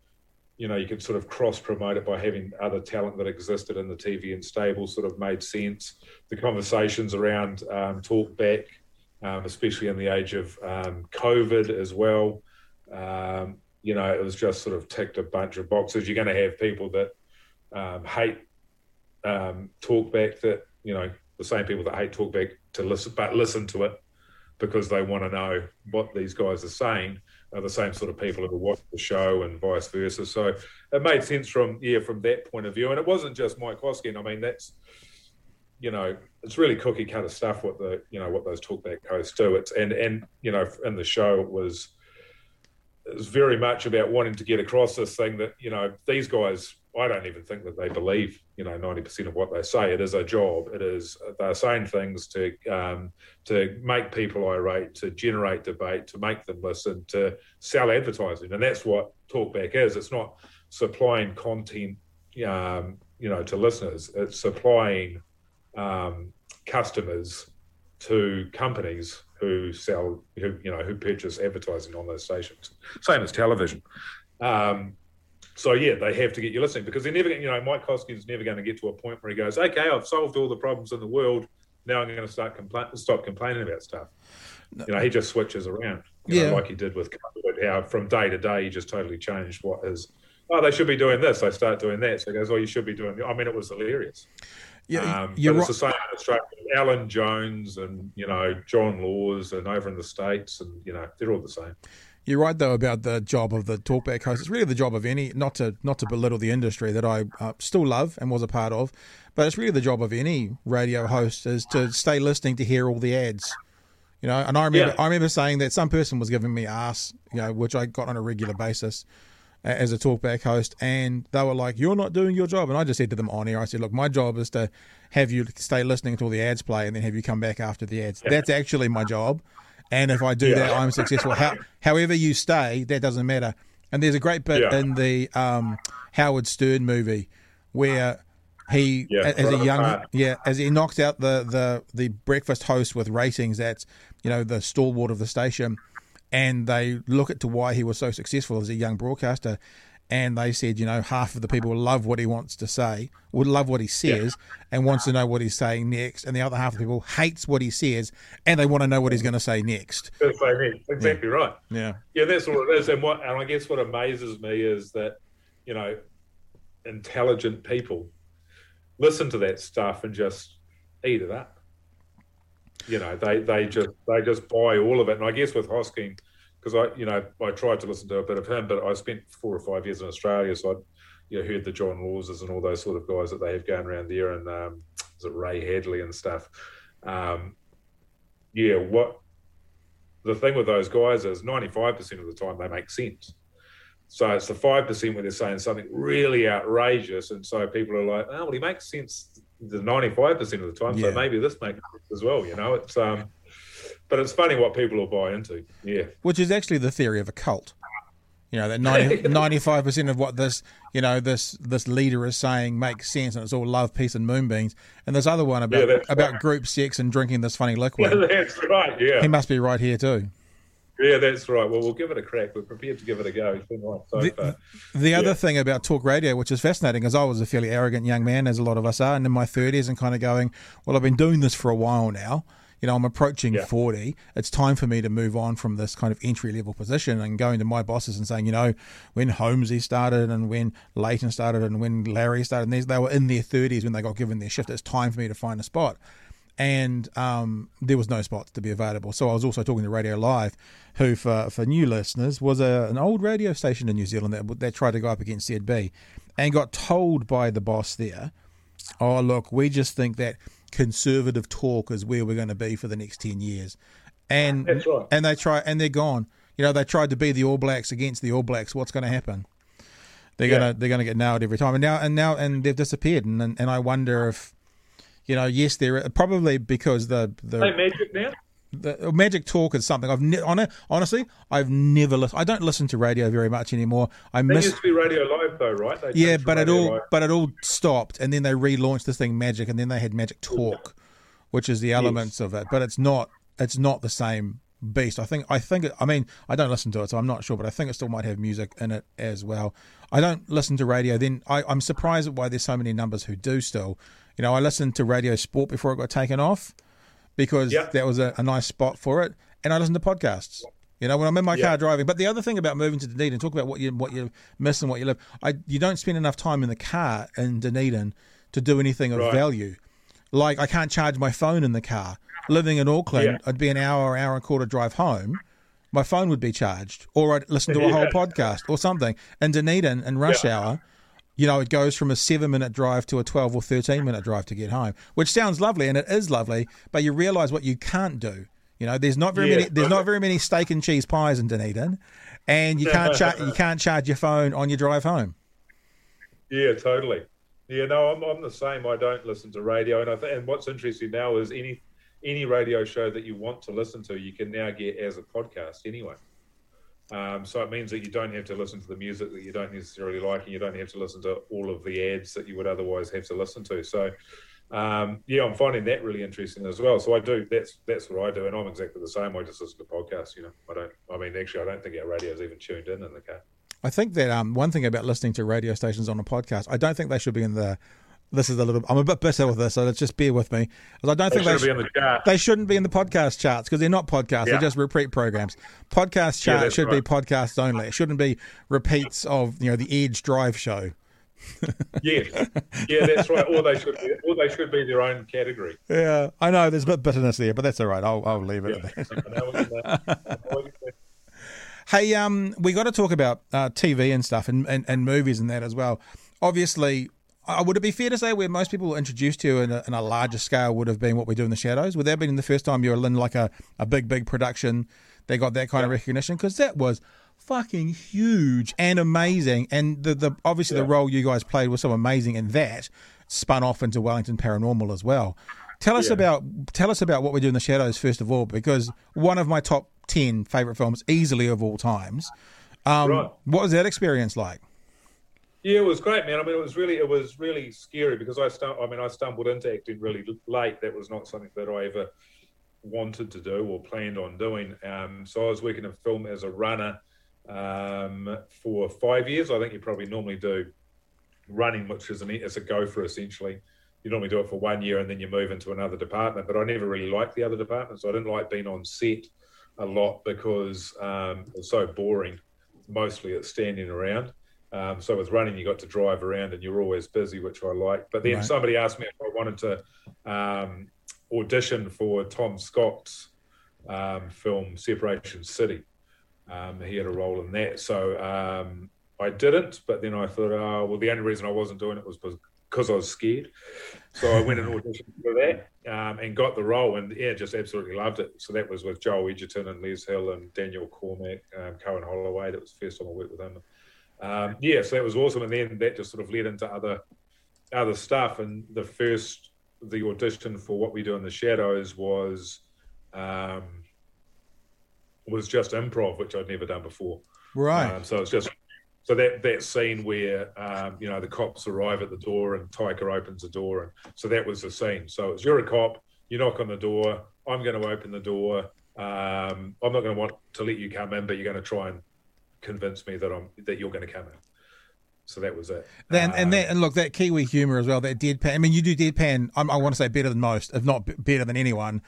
you know, you could sort of cross promote it by having other talent that existed in the TV and stable sort of made sense. The conversations around um, talk back, um, especially in the age of um, COVID as well. Um, you know, it was just sort of ticked a bunch of boxes. You're going to have people that um, hate um, talkback that you know the same people that hate talkback to listen, but listen to it because they want to know what these guys are saying are the same sort of people who watch the show and vice versa. So it made sense from yeah from that point of view, and it wasn't just Mike Hosking. I mean, that's you know it's really cookie cutter stuff what the you know what those talkback hosts do. It's and and you know in the show it was it was very much about wanting to get across this thing that you know these guys I don't even think that they believe you know ninety percent of what they say. It is a job. It is they're saying things to um, to make people irate, to generate debate, to make them listen, to sell advertising, and that's what talkback is. It's not supplying content, um, you know, to listeners. It's supplying um, customers to companies who sell, who you know, who purchase advertising on those stations. Same as television. Um, so yeah, they have to get you listening because they're never, you know, Mike Hosking's never going to get to a point where he goes, "Okay, I've solved all the problems in the world. Now I'm going to start compla- stop complaining about stuff." You know, he just switches around. You know, Yeah. like he did with COVID, how from day to day he just totally changed what his. Oh, they should be doing this. They start doing that. So he goes, "Oh, you should be doing." I mean, it was hilarious. Yeah, Um, you're right. it's the same in Australia. Alan Jones and you know John Laws and over in the states, and you know they're all the same. You're right though about the job of the talkback host. It's really the job of any not to not to belittle the industry that I uh, still love and was a part of, but it's really the job of any radio host is to stay listening to hear all the ads. You know, and I remember Yeah. I remember saying that some person was giving me ass, you know, which I got on a regular basis as a talkback host, and they were like, "You're not doing your job," and I just said to them on air, I said, "Look, my job is to have you stay listening until the ads play, and then have you come back after the ads. That's actually my job." And if I do that, I'm successful. How, however you stay, that doesn't matter. And there's a great bit Yeah. in the um, Howard Stern movie where he, Yeah, as a young, apart. yeah, as he knocks out the, the the breakfast host with ratings, that's you know the stalwart of the station, and they look at to why he was so successful as a young broadcaster. And they said, you know, half of the people love what he wants to say, would love what he says, and wants to know what he's saying next, and the other half of the people hates what he says, and they want to know what he's going to say next. That's what I mean. Exactly right. Yeah. Yeah, that's all it is. And what and I guess what amazes me is that, you know, intelligent people listen to that stuff and just eat it up. You know, they they just they just buy all of it. And I guess with Hosking, because I you know I tried to listen to a bit of him, but I spent four or five years in Australia, so I you know, heard the John Lawses and all those sort of guys that they have going around there, and um, is it Ray Hadley and stuff. Um, yeah, what the thing with those guys is 95% of the time they make sense. So it's the 5% where they're saying something really outrageous. And so people are like, oh, well, he makes sense the 95% of the time. Yeah. So maybe this makes sense as well, you know? It's, um, but it's funny what people will buy into. Yeah. which is actually the theory of a cult. You know that 95 percent of what this you know this this leader is saying makes sense, and it's all love, peace, and moonbeams. And this other one about Yeah, about right. group sex and drinking this funny liquid, that's right. Yeah. he must be right here too. Yeah, that's right. Well, we'll give it a crack. We're prepared to give it a go. It's been right so The- far. The other thing about talk radio, which is fascinating, is I was a fairly arrogant young man, as a lot of us are, and in my thirties, and kind of going, well, I've been doing this for a while now. You know, I'm approaching Yeah. 40. It's time for me to move on from this kind of entry level position and going to my bosses and saying, you know, when Holmesy started and when Leighton started and when Larry started, and these, they were in their 30s when they got given their shift. It's time for me to find a spot. And um, there was no spots to be available. So I was also talking to Radio Live, who, for, for new listeners, was a, an old radio station in New Zealand that, that tried to go up against ZB and got told by the boss there oh look we just think that conservative talk is where we're going to be for the next 10 years and right. and they try and they're gone you know they tried to be the all blacks against the all blacks what's going to happen they're Yeah. gonna they're gonna get nailed every time and now and now and they've disappeared and and, and i wonder if you know yes they're probably because the the Hey, Magic now? The uh, magic talk is something I've ne- hon- honestly I've never listened. I don't listen to radio very much anymore. I miss used to be Radio Live, though, right? They yeah, but it all Live. but it all stopped, and then they relaunched this thing Magic, and then they had Magic Talk, which is the elements of it, but it's not it's not the same beast. I think I think it, I mean I don't listen to it, so I'm not sure, but I think it still might have music in it as well. I don't listen to radio. Then I, I'm surprised at why there's so many numbers who do still. You know, I listened to Radio Sport before it got taken off because Yeah. that was a, a nice spot for it, and I listen to podcasts. You know, when I'm in my Yeah. car driving. But the other thing about moving to Dunedin, talk about what you what you miss and what you live. I you don't spend enough time in the car in Dunedin to do anything of Right. value. Like I can't charge my phone in the car. Living in Auckland, Yeah. I'd be an hour, hour and a quarter drive home. My phone would be charged, or I'd listen to a whole podcast or something. In Dunedin, in rush Yeah. hour, you know, it goes from a seven minute drive to a 12 or 13 minute drive to get home, which sounds lovely and it is lovely, but you realize what you can't do. You know, there's not very Yeah. many, there's not very many steak and cheese pies in Dunedin and you can't, cha- you can't charge your phone on your drive home. Yeah, totally. Yeah, no, I'm, I'm the same. I don't listen to radio, and I th- and what's interesting now is any any radio show that you want to listen to, you can now get as a podcast anyway. Um, so it means that you don't have to listen to the music that you don't necessarily like, and you don't have to listen to all of the ads that you would otherwise have to listen to. So, um, yeah, I'm finding that really interesting as well. So I do. That's that's what I do, and I'm exactly the same. I just listen to podcasts. You know, I don't. I mean, actually, I don't think our radio's even tuned in in the car. I think that um, one thing about listening to radio stations on a podcast, I don't think they should be in the This is a little. I'm a bit bitter with this, so let's just bear with me. I don't think they, should be in the they shouldn't be in the podcast charts because they're not podcasts. Yeah. They're just repeat programs. Podcast Yeah, chart that's should be right. podcasts only. It shouldn't be repeats of you know the Edge Drive show. Yes, yeah, that's right. Or they should be, or they should be their own category. Yeah, I know there's a bit of bitterness there, but that's all right. I'll I'll leave it. at that. I know what you mean. I know what you mean. Hey, um, we got to talk about uh, TV and stuff and, and, and movies and that as well. Obviously, uh, would it be fair to say where most people were introduced to you in a, in a larger scale would have been what we do in the shadows? Would that have been the first time you were in like a, a big, big production they got that kind of recognition? Because that was fucking huge and amazing. And the, the obviously the role you guys played was so amazing and that spun off into Wellington Paranormal as well. Tell us Yeah. about tell us about what we do in the shadows first of all, because one of my top ten favorite films, easily of all times. Um, Right. What was that experience like? Yeah, it was great, man. I mean, it was really, it was really scary because I stum- I mean, I stumbled into acting really late. That was not something that I ever wanted to do or planned on doing. Um, so I was working in film as a runner um, for five years. I think you probably normally do running, which is an is a gopher essentially. You normally do it for one year and then you move into another department. But I never really liked the other department, so I didn't like being on set a lot because um, it was so boring. Mostly it's standing around. Um, so with running, you got to drive around and you're always busy, which I like. But then Right. somebody asked me if I wanted to um, audition for Tom Scott's um, film Separation City. Um, he had a role in that, so um, I didn't. But then I thought, oh, well, the only reason I wasn't doing it was because I was scared. So I went and auditioned for that um, and got the role, and yeah, just absolutely loved it. So that was with Joel Edgerton and Les Hill and Daniel Cormack, um, Cohen Holloway. That was the first time I worked with him. Um, yeah, so that was awesome, and then that just sort of led into other other stuff. And the first, the audition for what we do in the shadows was um, was just improv, which I'd never done before. Right. Um, so it's just so that that scene where um, you know the cops arrive at the door and Taika opens the door, and so that was the scene. So it's you're a cop, you knock on the door, I'm going to open the door. Um, I'm not going to want to let you come in, but you're going to try and convince me that I'm that you're going to come in. So that was it. Then and Um, that and look that Kiwi humor as well. That deadpan. I mean, you do deadpan. I'm, I want to say better than most, if not b- better than anyone.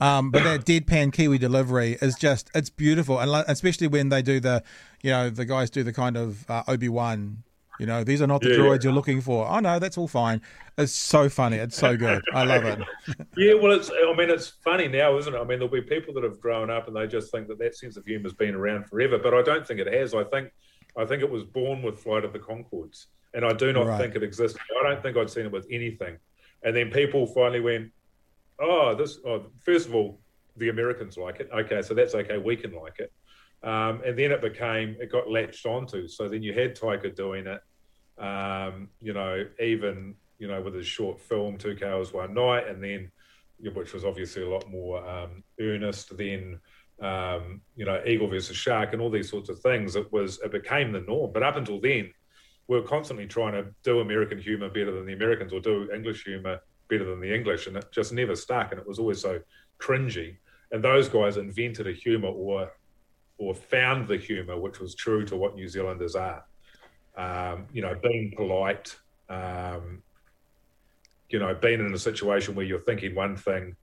Um, but that deadpan Kiwi delivery is just it's beautiful, and especially when they do the, you know, the guys do the kind of uh, Obi Wan. You know, these are not the Yeah. droids you're looking for. Oh no, that's all fine. It's so funny. It's so good. I love it. Yeah, well, it's. I mean, it's funny now, isn't it? I mean, there'll be people that have grown up and they just think that that sense of humour's been around forever, but I don't think it has. I think, I think it was born with Flight of the Conchords, and I do not Right. think it existed. I don't think I'd seen it with anything. And then people finally went, "Oh, this." Oh, first of all, the Americans like it. Okay, so that's okay. We can like it. Um, and then it became, it got latched onto. So then you had Taika doing it. Um, you know, even you know with his short film Two Cars One Night, and then which was obviously a lot more um, earnest than um, you know Eagle versus Shark and all these sorts of things. It was it became the norm. But up until then, we were constantly trying to do American humor better than the Americans or do English humor better than the English, and it just never stuck. And it was always so cringy. And those guys invented a humor or or found the humor which was true to what New Zealanders are. Um, you know, being polite, um, you know, being in a situation where you're thinking one thing,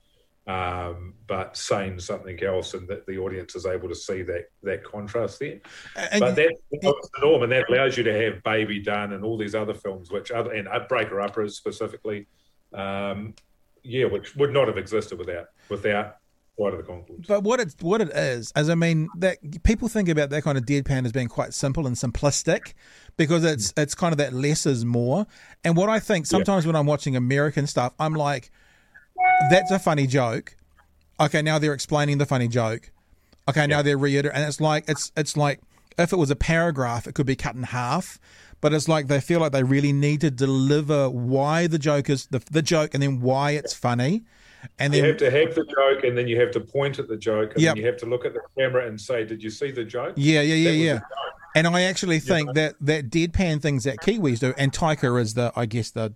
um, but saying something else, and that the audience is able to see that that contrast there. And but that, that's the norm, and that allows you to have Baby Done and all these other films, which other and Breaker Uppers specifically, um, yeah, which would not have existed without without Of the. But what it's what it is, as I mean, that people think about that kind of deadpan as being quite simple and simplistic, because it's mm. it's kind of that less is more. And what I think sometimes when I'm watching American stuff, I'm like, that's a funny joke. Okay, now they're explaining the funny joke. Okay, now they're reiterating, and it's like it's it's like if it was a paragraph, it could be cut in half. But it's like they feel like they really need to deliver why the joke is the, the joke, and then why it's funny, and then, You have to have the joke, and then you have to point at the joke, and Yep. then you have to look at the camera and say, "Did you see the joke?" Yeah, yeah, yeah, yeah. And I actually think that that deadpan things that Kiwis do, and Taika is the, I guess the,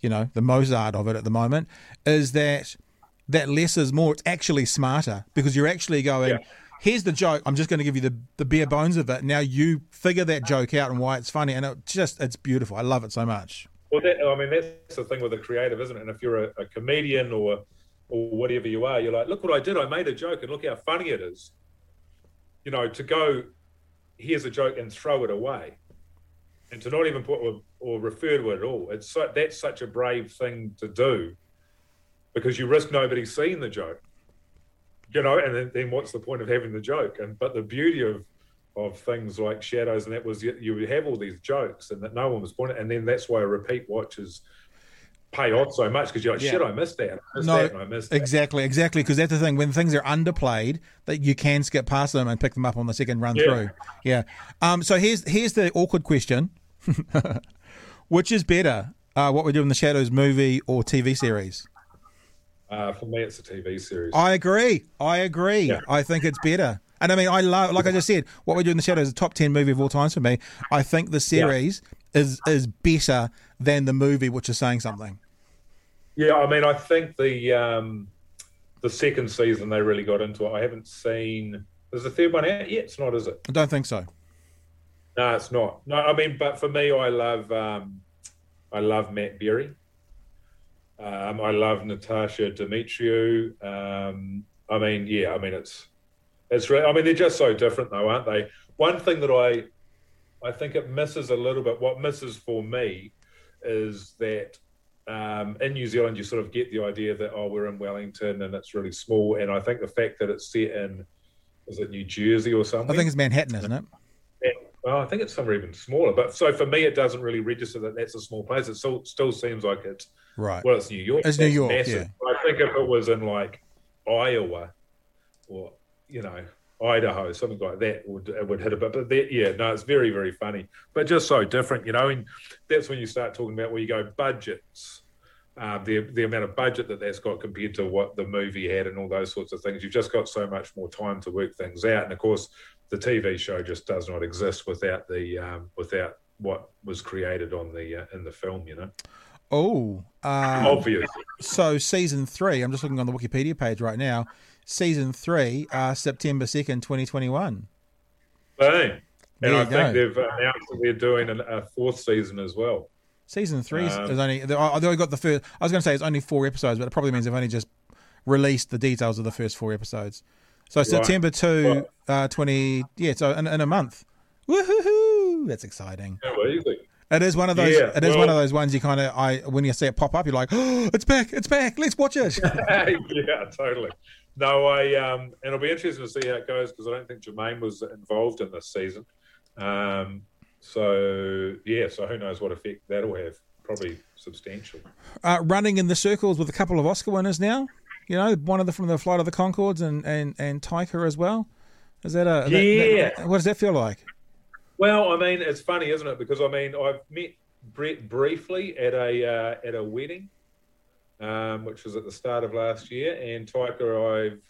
you know, the Mozart of it at the moment, is that that less is more. It's actually smarter because you're actually going. Yeah. Here's the joke. I'm just going to give you the the bare bones of it. Now you figure that joke out and why it's funny, and it just it's beautiful. I love it so much. Well, that, I mean, that's the thing with a creative, isn't it? And if you're a, a comedian or or whatever you are, you're like, look what I did. I made a joke, and look how funny it is. You know, to go, here's a joke, and throw it away, and to not even put or, or refer to it at all. It's so, that's such a brave thing to do, because you risk nobody seeing the joke. You know, and then, then what's the point of having the joke? And but the beauty of of things like shadows and that was you, you would have all these jokes and that no one was pointing and then that's why a repeat watches pay off so much because you're like Yeah. shit I missed that I missed No, that and I missed that. exactly, exactly. Because that's the thing. When things are underplayed, that you can skip past them and pick them up on the second run Yeah. through. Yeah. Um. So here's here's the awkward question: Which is better, uh, what we do in the Shadows movie or TV series? Uh, for me, it's a TV series. I agree. I agree. Yeah. I think it's better. And I mean, I love, like I just said, what we do in the shadows is a top ten movie of all times for me. I think the series is is better than the movie, which is saying something. Yeah, I mean, I think the um, the second season they really got into it. I haven't seen. Is the third one out yet? It's not, is it? I don't think so. No, it's not. No, I mean, but for me, I love um, I love Matt Berry. Um, I love Natasha Demetriou. Um, I mean, yeah, I mean it's it's. Re- I mean, they're just so different, though, aren't they? One thing that I I think it misses a little bit. What misses for me is that um, in New Zealand, you sort of get the idea that oh, we're in Wellington and it's really small. And I think the fact that it's set in is it New Jersey or something? I think it's Manhattan, isn't it? Yeah, well, I think it's somewhere even smaller. But so for me, it doesn't really register that that's a small place. It still still seems like it's Right. well, it's New York. It's New York, massive. I think if it was in like Iowa or you know Idaho, something like that, would would hit a bit. But that, yeah, no, it's very very funny, but just so different, you know. And that's when you start talking about where you go budgets. Uh, the the amount of budget that that's got compared to what the movie had and all those sorts of things, you've just got so much more time to work things out. And of course, the TV show just does not exist without the um, without what was created on the uh, in the film. You know, Oh, uh, obvious. so season three. I'm just looking on the Wikipedia page right now. Season three, uh, September second, twenty twenty one. Boom. There And I think go. they've announced that they're doing a fourth season as well. Season three is Um, is only. They only got the first. I was going to say it's only four episodes, but it probably means they've only just released the details of the first four episodes. So September two, uh, twenty. Yeah, so in, in a month. Woohoo! That's exciting. Yeah, well. It is one of those. Yeah, it is one of those ones you kind of. I when you see it pop up, you're like, oh, it's back! It's back! Let's watch it. yeah, totally. No, I um, and it'll be interesting to see how it goes because I don't think Jermaine was involved in this season. Um, so yeah, so who knows what effect that'll have? Probably substantial. uh, running in the circles with a couple of Oscar winners now. You know, one of them from the Flight of the Conchords and and and Taika as well. Is that a that- Yeah. that- what does that feel like? Well, I mean, it's funny, isn't it? Because I mean, I've met Brett briefly at a uh, at a wedding, um, which was at the start of last year, and Taika, I've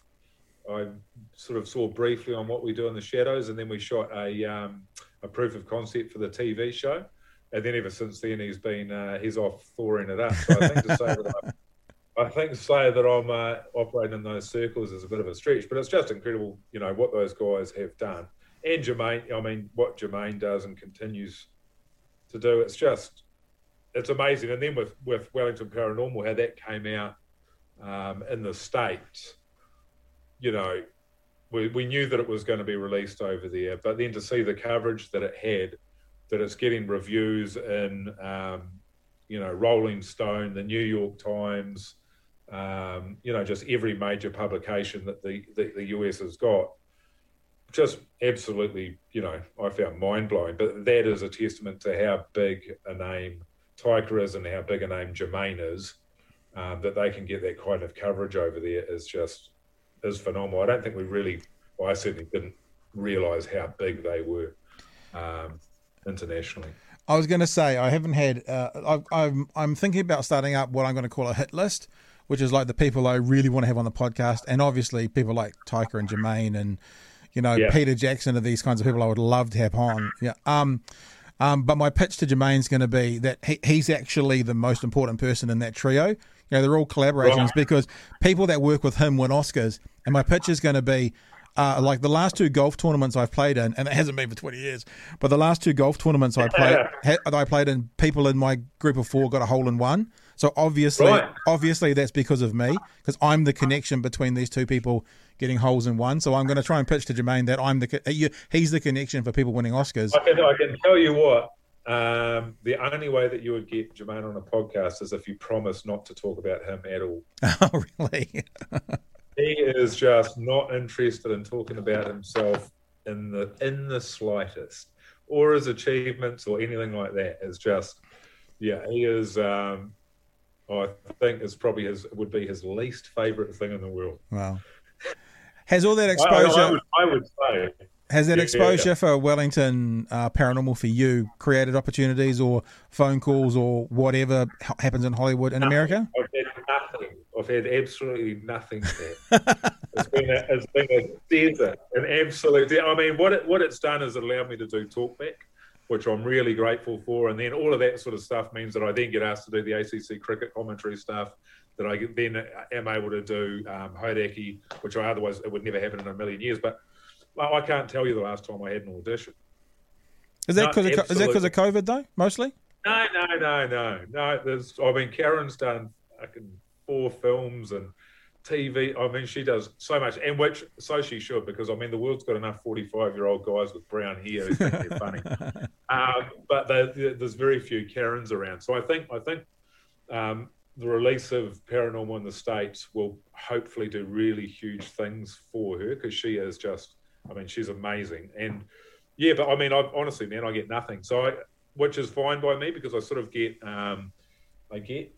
I sort of saw briefly on what we do in the shadows, and then we shot a um, a proof of concept for the TV show, and then ever since then he's been uh, he's off thawing it up. So I think to say that. I, I think to say that I'm uh, operating in those circles is a bit of a stretch, but it's just incredible, you know, what those guys have done. And Jermaine, I mean, what Jermaine does and continues to do, it's just, it's amazing. And then with, with Wellington Paranormal, how that came out um, in the States, you know, we, we knew that it was going to be released over there, but then to see the coverage that it had, that it's getting reviews in, um, you know, Rolling Stone, the New York Times, um, you know, just every major publication that the, the, the US has got. Just absolutely, you know, I found mind blowing. But that is a testament to how big a name Taika is and how big a name Jermaine is. Um, that they can get that kind of coverage over there is just is phenomenal. I don't think we really, well, I certainly didn't realise how big they were um, internationally. I was going to say I haven't had. Uh, I, I'm I'm thinking about starting up what I'm going to call a hit list, which is like the people I really want to have on the podcast, and obviously people like Taika and Jermaine and you know Yeah. Peter Jackson are these kinds of people I would love to have on. Yeah. Um. Um, but my pitch to Jermaine's going to be that he, he's actually the most important person in that trio. You know, they're all collaborations Right. because people that work with him win Oscars. And my pitch is going to be, uh, like the last two golf tournaments I've played in, and it hasn't been for twenty years, but the last two golf tournaments I played, ha, that I played in, people in my group of four got a hole in one. So obviously, Right. obviously that's because of me, because I'm the connection between these two people getting holes in one. So I'm going to try and pitch to Jermaine that I'm the he's the connection for people winning Oscars. I can, I can tell you what. Um, the only way that you would get Jermaine on a podcast is if you promise not to talk about him at all. oh, really? He is just not interested in talking about himself in the in the slightest, or his achievements or anything like that. Is just, yeah, he is. Um, I think is probably his would be his least favourite thing in the world. Wow. Has all that I- I, exposure? I would, I would say Has that Yeah, exposure yeah. for Wellington uh, Paranormal for you created opportunities or phone calls or whatever happens in Hollywood in America? I've had nothing. I've had absolutely nothing it's been a, it's been a desert, an absolute. I mean, what it, what it's done is it allowed me to do talkback, which I'm really grateful for, and then all of that sort of stuff means that I then get asked to do the ACC cricket commentary stuff. That I then am able to do um, Hodaki, which I otherwise it would never happen in a million years. But well, I can't tell you the last time I had an audition. Is that No, because of, is that because of COVID though? Mostly. No, no, no, no, no. There's, I mean, Karen's done fucking four films and TV. I mean, she does so much, and which so she should, because I mean, the world's got enough forty-five-year-old guys with brown hair who think they're funny. Um, but there- there- there's very few Karens around, so I think I think um, the release of Paranormal in the states will hopefully do really huge things for her because she is just. I mean, she's amazing, and yeah, but I mean, I honestly, man, I get nothing. So I, which is fine by me because I sort of get, um, I get,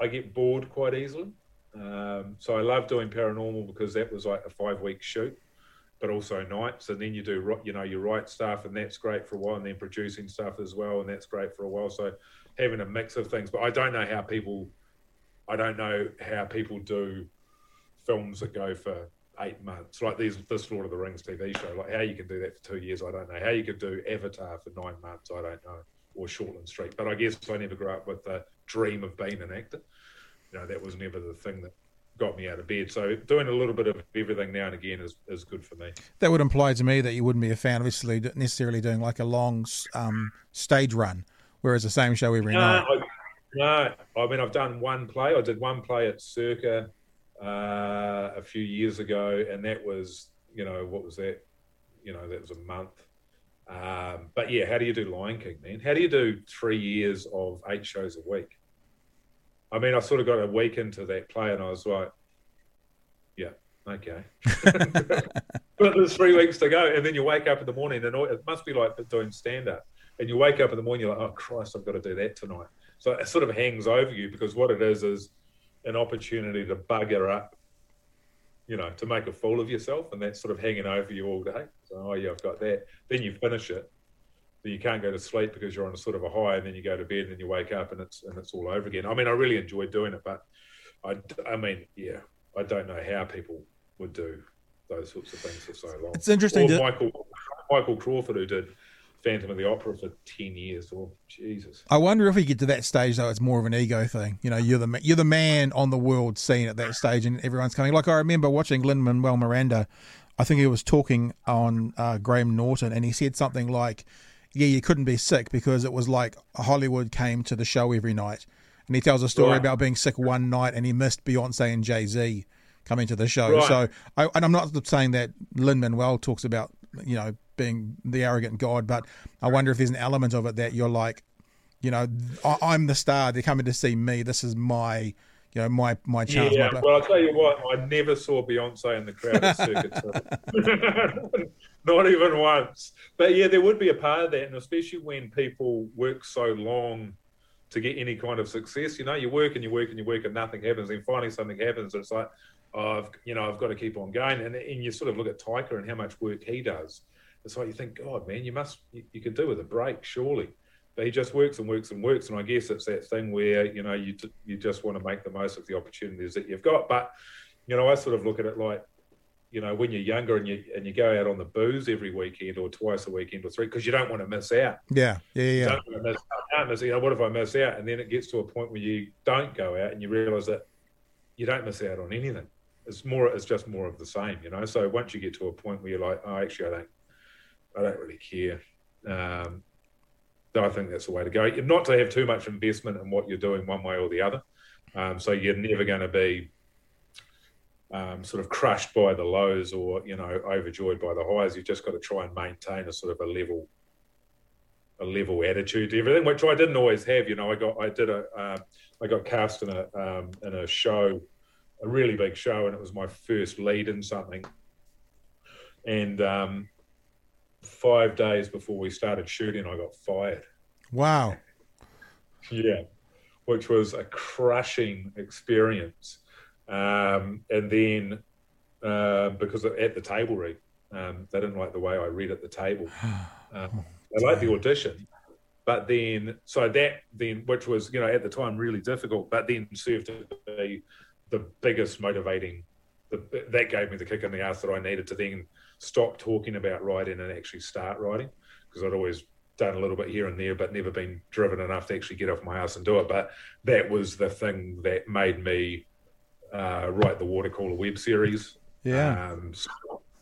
I get bored quite easily. Um, so I love doing paranormal because that was like a five week shoot, but also nights. And then you do, you know, you write stuff, and that's great for a while, and then producing stuff as well, and that's great for a while. So having a mix of things, but I don't know how people, I don't know how people do films that go for eight months, like these this Lord of the Rings TV show. Like how you can do that for two years, I don't know. How you could do Avatar for nine months, I don't know, or Shortland Street. But I guess I never grew up with the dream of being an actor. You know, that was never the thing that got me out of bed. So doing a little bit of everything now and again is, is good for me. That would imply to me that you wouldn't be a fan, obviously, necessarily doing like a long um, stage run, whereas the same show every No, night. I, no, I mean I've done one play. I did one play at Circa uh, a few years ago, and that was, you know, what was that? You know, that was a month. Um, but yeah, how do you do Lion King, man? How do you do three years of eight shows a week? I mean, I sort of got a week into that play, and I was like, yeah, okay. but there's three weeks to go, and then you wake up in the morning, and it must be like doing stand up. And you wake up in the morning, you're like, oh Christ, I've got to do that tonight. So it sort of hangs over you because what it is is an opportunity to bugger up, you know, to make a fool of yourself, and that's sort of hanging over you all day. So oh yeah, I've got that. Then you finish it, then you can't go to sleep because you're on a sort of a high, and then you go to bed, and then you wake up, and it's and it's all over again. I mean, I really enjoy doing it, but I, I mean, yeah, I don't know how people would do those sorts of things for so long. It's interesting Or to- Michael Michael Crawford, who did Phantom of the Opera for ten years. Or Jesus. I wonder if we get to that stage though, it's more of an ego thing. You know, you're the you're the man on the world scene at that stage, and everyone's coming. Like I remember watching Lin Manuel Miranda. I think he was talking on uh, Graham Norton, and he said something like, "Yeah, you couldn't be sick because it was like Hollywood came to the show every night." And he tells a story Right. about being sick one night, and he missed Beyonce and Jay Z coming to the show. Right. So, I, and I'm not saying that Lin Manuel talks about you know being the arrogant god, but I wonder if there's an element of it that you're like, you know, I, I'm the star. They're coming to see me. This is my, you know, my my chance. Yeah, my, well, I'll tell you what, I never saw Beyonce in the crowd at Circa. Not even once. But yeah, there would be a part of that, and especially when people work so long to get any kind of success. You know, you work and you work and you work and nothing happens, and finally something happens. It's like, oh, I've, you know, I've got to keep on going. And, and you sort of look at Taika and how much work he does. It's like you think, God, man, you must, you, you could do with a break, surely. But he just works and works and works, and I guess it's that thing where you know you you just want to make the most of the opportunities that you've got. But you know, I sort of look at it like, you know, when you're younger and you and you go out on the booze every weekend or twice a weekend or three because you don't want to miss out. yeah, yeah, You yeah. don't want to miss out. Miss, you know, what if I miss out? And then it gets to a point where you don't go out and you realise that you don't miss out on anything. it's more it's just more of the same, you know. So once you get to a point where you're like, oh, actually, I don't, I don't really care. Um, I think that's the way to go. Not to have too much investment in what you're doing one way or the other. Um, so you're never going to be um, sort of crushed by the lows or you know overjoyed by the highs. You've just got to try and maintain a sort of a level, a level attitude to everything, which I didn't always have. You know, I got I did a uh, I got cast in a um, in a show, a really big show, and it was my first lead in something. And um, five days before we started shooting, I got fired. Wow. Yeah, which was a crushing experience. Um, and then uh, because at the table read, um, they didn't like the way I read at the table. Um, they liked the audition, but then so that then which was you know at the time really difficult, but then served to be the biggest motivating. The, that gave me the kick in the ass that I needed to then stop talking about writing and actually start writing because I'd always done a little bit here and there, but never been driven enough to actually get off my ass and do it. But that was the thing that made me uh, write the Watercooler web series. Yeah. Um, so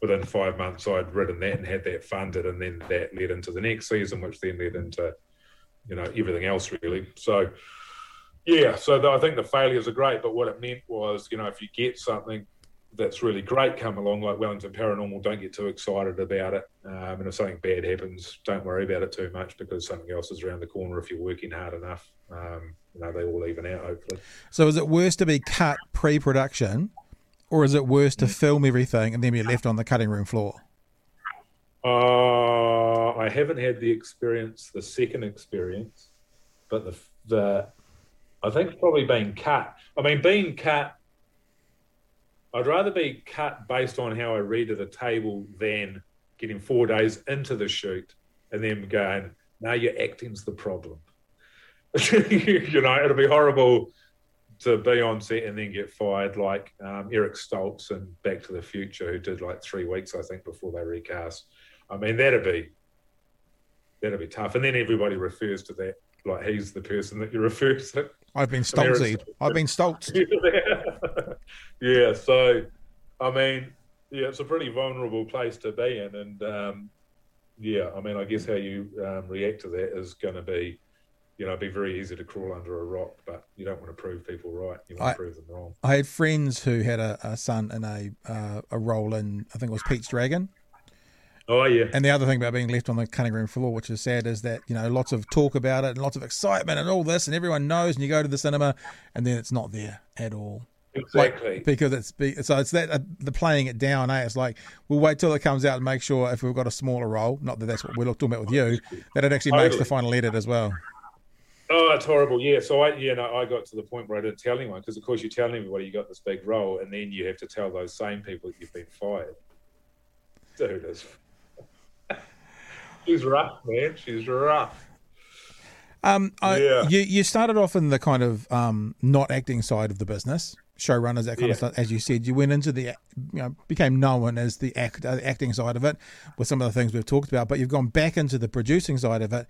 within five months, I'd written that and had that funded, and then that led into the next season, which then led into, you know, everything else really. So, yeah. So the, I think the failures are great, but what it meant was, you know, if you get something that's really great come along, like Wellington Paranormal, don't get too excited about it. Um, and if something bad happens, don't worry about it too much because something else is around the corner if you're working hard enough. Um, you know, they all even out, hopefully. So is it worse to be cut pre production or is it worse to film everything and then be left on the cutting room floor? Uh, I haven't had the experience, the second experience, but the, the I think probably being cut. I mean, being cut I'd rather be cut based on how I read at a table than getting four days into the shoot and then going, now your acting's the problem. you know, it'll be horrible to be on set and then get fired like um, Eric Stoltz and Back to the Future, who did like three weeks, I think, before they recast. I mean, that'd be that'd be tough. And then everybody refers to that like he's the person that you refer to. I've been Stoltzy. I've been Stoltz. yeah, so I mean, yeah, it's a pretty vulnerable place to be in, and um, yeah, I mean, I guess how you um, react to that is going to be, you know, be very easy to crawl under a rock, but you don't want to prove people right. You want I, to prove them wrong. I had friends who had a, a son in a uh, a role in I think it was Pete's Dragon. Oh yeah. And the other thing about being left on the cutting room floor, which is sad, is that you know lots of talk about it and lots of excitement and all this, and everyone knows, and you go to the cinema, and then it's not there at all. Exactly. Like, because it's so it's that uh, the playing it down. Eh? It's like we'll wait till it comes out and make sure if we've got a smaller role, not that that's what we're talking about with you, that it actually totally. makes the final edit as well. Oh, it's horrible. Yeah. So I, you know, I got to the point where I didn't tell anyone because, of course, you're telling everybody you got this big role, and then you have to tell those same people that you've been fired. Dude, it's She's rough, man. She's rough. Um, I, yeah. you you started off in the kind of um, not acting side of the business, showrunners, that kind yeah. of stuff. As you said, you went into the, you know, became known as the act, uh, acting side of it, with some of the things we've talked about. But you've gone back into the producing side of it,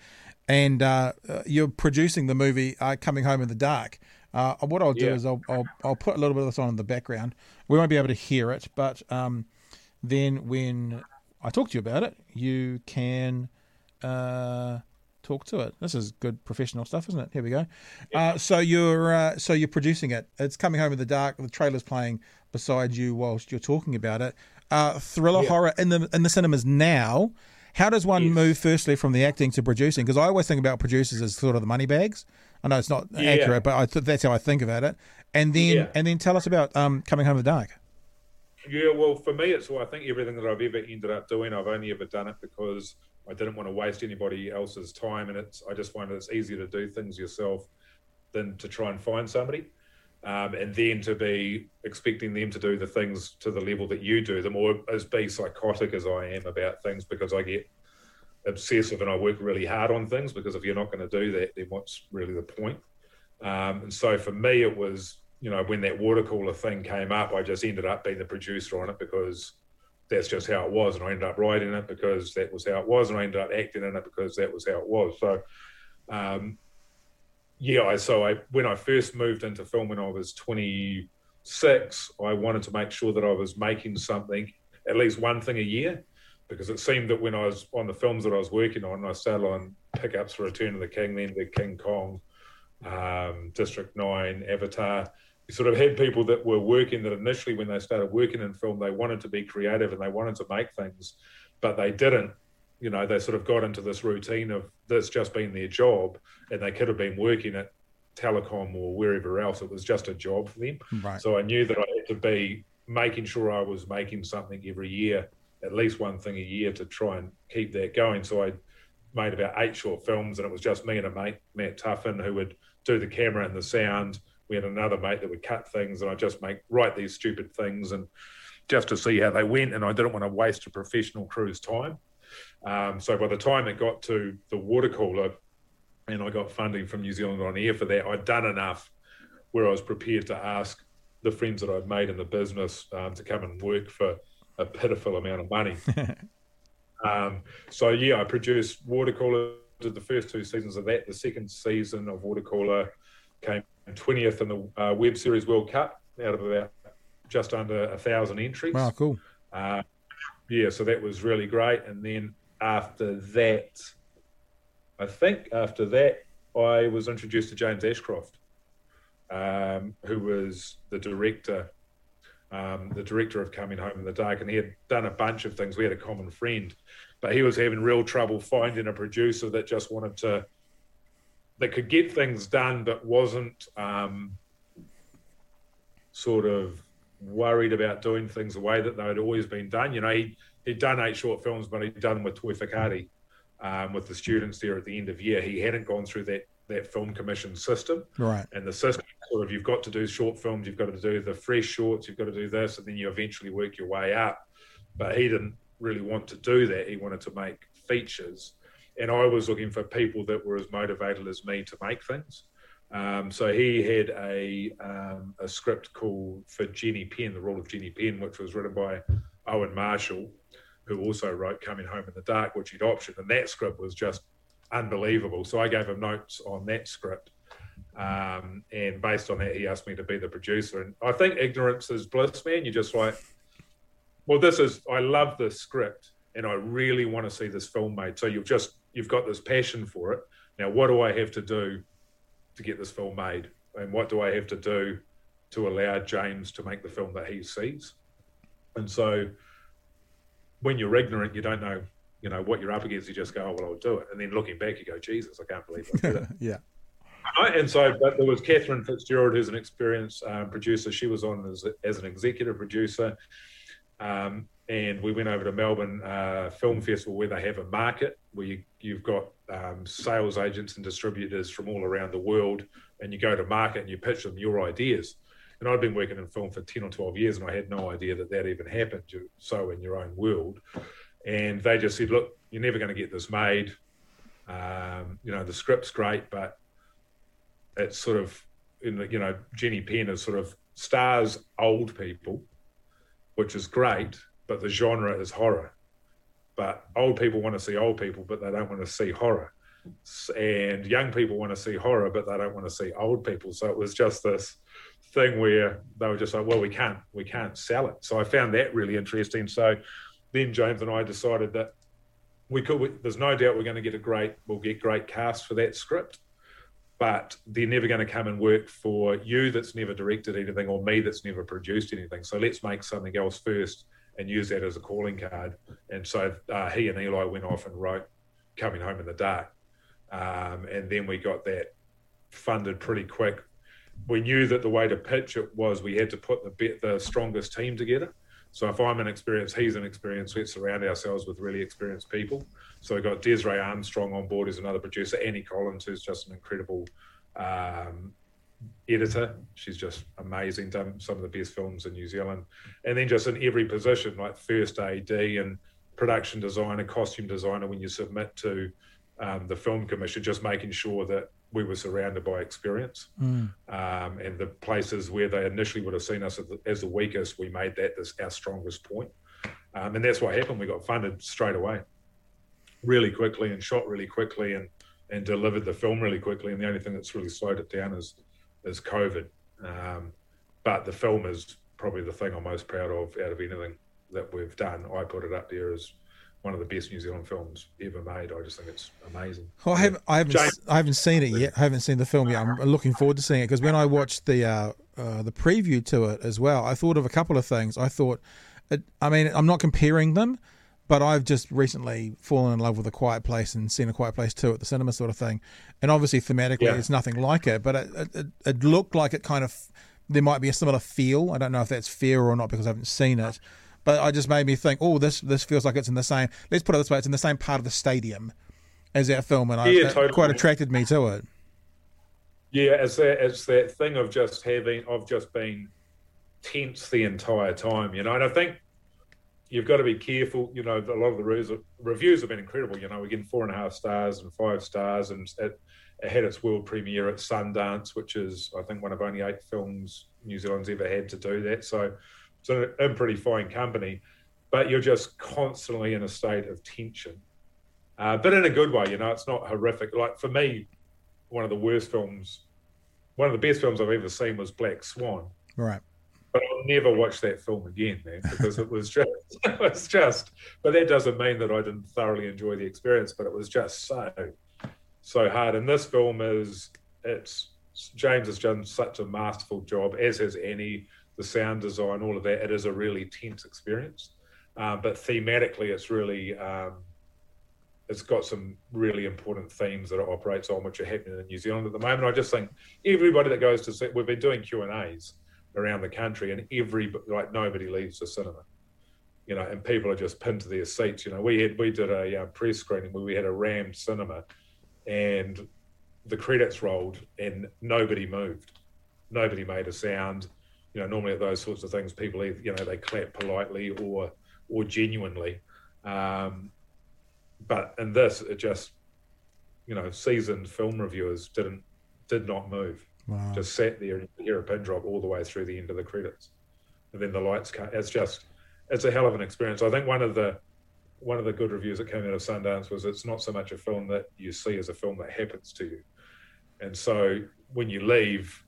and uh, uh you're producing the movie uh, "Coming Home in the Dark." Uh, what I'll do yeah. is I'll, I'll, I'll put a little bit of this on in the background. We won't be able to hear it, but um, then when I talk to you about it, you can uh, talk to it. This is good professional stuff, isn't it? Here we go. Uh, so you're uh, so you're producing it. It's coming home in the dark. The trailer's playing beside you whilst you're talking about it. Uh, thriller yeah. horror in the in the cinemas now. How does one yes. move firstly from the acting to producing? Because I always think about producers as sort of the money bags. I know it's not yeah. accurate, but I th- that's how I think about it. And then yeah. and then tell us about um, coming home in the dark. Yeah, well, for me, it's well, I think everything that I've ever ended up doing, I've only ever done it because I didn't want to waste anybody else's time, and it's I just find it's easier to do things yourself than to try and find somebody, um, and then to be expecting them to do the things to the level that you do them, or as be psychotic as I am about things because I get obsessive and I work really hard on things because if you're not going to do that, then what's really the point? Um, and so for me, it was you know, when that water cooler thing came up, I just ended up being the producer on it because that's just how it was. And I ended up writing it because that was how it was. And I ended up acting in it because that was how it was. So, um, yeah, I, so I, when I first moved into film when I was 26, I wanted to make sure that I was making something, at least one thing a year, because it seemed that when I was on the films that I was working on, I started on pickups for Return of the King, then the King Kong, um, District 9, Avatar. You sort of had people that were working that initially, when they started working in film, they wanted to be creative and they wanted to make things, but they didn't. You know, they sort of got into this routine of this just being their job, and they could have been working at telecom or wherever else. It was just a job for them. Right. So I knew that I had to be making sure I was making something every year, at least one thing a year to try and keep that going. So I made about eight short films, and it was just me and a mate, Matt Tuffin, who would do the camera and the sound. We had another mate that would cut things, and I just make write these stupid things and just to see how they went. And I didn't want to waste a professional crew's time. Um, so by the time it got to the water cooler, and I got funding from New Zealand on air for that, I'd done enough where I was prepared to ask the friends that I'd made in the business um, to come and work for a pitiful amount of money. um, so yeah, I produced Watercooler, did the first two seasons of that. The second season of Watercooler came 20th in the uh, Web Series World Cup out of about just under a thousand entries. Wow, cool. Uh, yeah, so that was really great. And then after that, I think after that, I was introduced to James Ashcroft, um, who was the director, um, the director of Coming Home in the Dark, and he had done a bunch of things. We had a common friend, but he was having real trouble finding a producer that just wanted to, that could get things done, but wasn't um, sort of worried about doing things the way that they'd always been done. You know, he, he'd done eight short films, but he'd done them with Toi Whakaari, um, with the students there at the end of year. He hadn't gone through that that film commission system. Right. And the system sort of you've got to do short films, you've got to do the fresh shorts, you've got to do this, and then you eventually work your way up. But he didn't really want to do that. He wanted to make features. And I was looking for people that were as motivated as me to make things. Um, so he had a um, a script called for Jenny Pen, the role of Jenny Pen, which was written by Owen Marshall, who also wrote Coming Home in the Dark, which he'd optioned, and that script was just unbelievable. So I gave him notes on that script, um, and based on that, he asked me to be the producer. And I think ignorance is bliss, man. You're just like, well, this is. I love this script, and I really want to see this film made. So you've just you've got this passion for it. Now, what do I have to do to get this film made, and what do I have to do to allow James to make the film that he sees? And so, when you're ignorant, you don't know, you know, what you're up against. You just go, "Oh, well, I'll do it," and then looking back, you go, "Jesus, I can't believe I did it." yeah. And so, but there was Catherine Fitzgerald, who's an experienced um, producer. She was on as, as an executive producer. Um, and we went over to Melbourne uh, Film Festival where they have a market where you, you've got um, sales agents and distributors from all around the world, and you go to market and you pitch them your ideas. And I'd been working in film for 10 or 12 years, and I had no idea that that even happened. You so in your own world. And they just said, Look, you're never going to get this made. Um, you know, the script's great, but it's sort of, in the, you know, Jenny Pen is sort of stars old people, which is great, but the genre is horror. But old people want to see old people, but they don't want to see horror. And young people want to see horror, but they don't want to see old people. So it was just this thing where they were just like, well, we can't, we can't sell it. So I found that really interesting. So then James and I decided that we could. We, there's no doubt we're going to get a great, we'll get great cast for that script but they're never going to come and work for you that's never directed anything or me that's never produced anything. So let's make something else first and use that as a calling card. And so uh, he and Eli went off and wrote Coming Home in the Dark. Um, and then we got that funded pretty quick. We knew that the way to pitch it was we had to put the, the strongest team together. So if I'm an experienced, he's an experienced, let's surround ourselves with really experienced people. So we've got Desray Armstrong on board as another producer, Annie Collins, who's just an incredible um, editor. She's just amazing, done some of the best films in New Zealand. And then just in every position, like first AD and production designer, costume designer, when you submit to um, the film commission, just making sure that we were surrounded by experience. Mm. Um, and the places where they initially would have seen us as the, as the weakest, we made that this, our strongest point. Um, and that's what happened. We got funded straight away, really quickly, and shot really quickly, and and delivered the film really quickly. And the only thing that's really slowed it down is is COVID. Um, but the film is probably the thing I'm most proud of out of anything that we've done. I put it up there as one of the best New Zealand films ever made. I just think it's amazing. Well, I haven't, I haven't, James- I haven't seen it yet. I haven't seen the film yet. I'm looking forward to seeing it because when I watched the uh, uh, the preview to it as well, I thought of a couple of things. I thought, it, I mean, I'm not comparing them, but I've just recently fallen in love with A Quiet Place and seen A Quiet Place too at the cinema, sort of thing. And obviously, thematically, Yeah. it's nothing like it, but it, it, it, it looked like it kind of there might be a similar feel. I don't know if that's fair or not because I haven't seen it. But I just made me think, oh, this this feels like it's in the same. Let's put it this way: it's in the same part of the stadium as that film, and I, Yeah, that totally. quite attracted me to it. Yeah, it's that it's that thing of just having of just being tense the entire time, you know. And I think you've got to be careful. You know, a lot of the reviews, reviews have been incredible. You know, we're getting four and a half stars and five stars, and it, it had its world premiere at Sundance, which is I think one of only eight films New Zealand's ever had to do that. So it's in, in pretty fine company, but you're just constantly in a state of tension, uh, but in a good way. You know, it's not horrific. Like for me, one of the worst films, one of the best films I've ever seen was Black Swan. Right. But I'll never watch that film again, man, because it was just, it was just. But that doesn't mean that I didn't thoroughly enjoy the experience. But it was just so, so hard. And this film is, it's James has done such a masterful job, as has Annie, the sound design, all of that. It is a really tense experience, uh, but thematically, it's really. Um, it's got some really important themes that it operates on, which are happening in New Zealand at the moment. I just think everybody that goes to see, we've been doing Q and A's around the country, and every like nobody leaves the cinema, you know, and people are just pinned to their seats. You know, we had we did a uh, press screening where we had a rammed cinema, and the credits rolled, and nobody moved, nobody made a sound. You know, normally those sorts of things, people either you know they clap politely or or genuinely. Um, but in this, it just, you know, seasoned film reviewers didn't did not move. Wow. Just sat there and hear a pin drop all the way through the end of the credits, and then the lights cut. It's just, it's a hell of an experience. I think one of the one of the good reviews that came out of Sundance was it's not so much a film that you see as a film that happens to you, and so when you leave,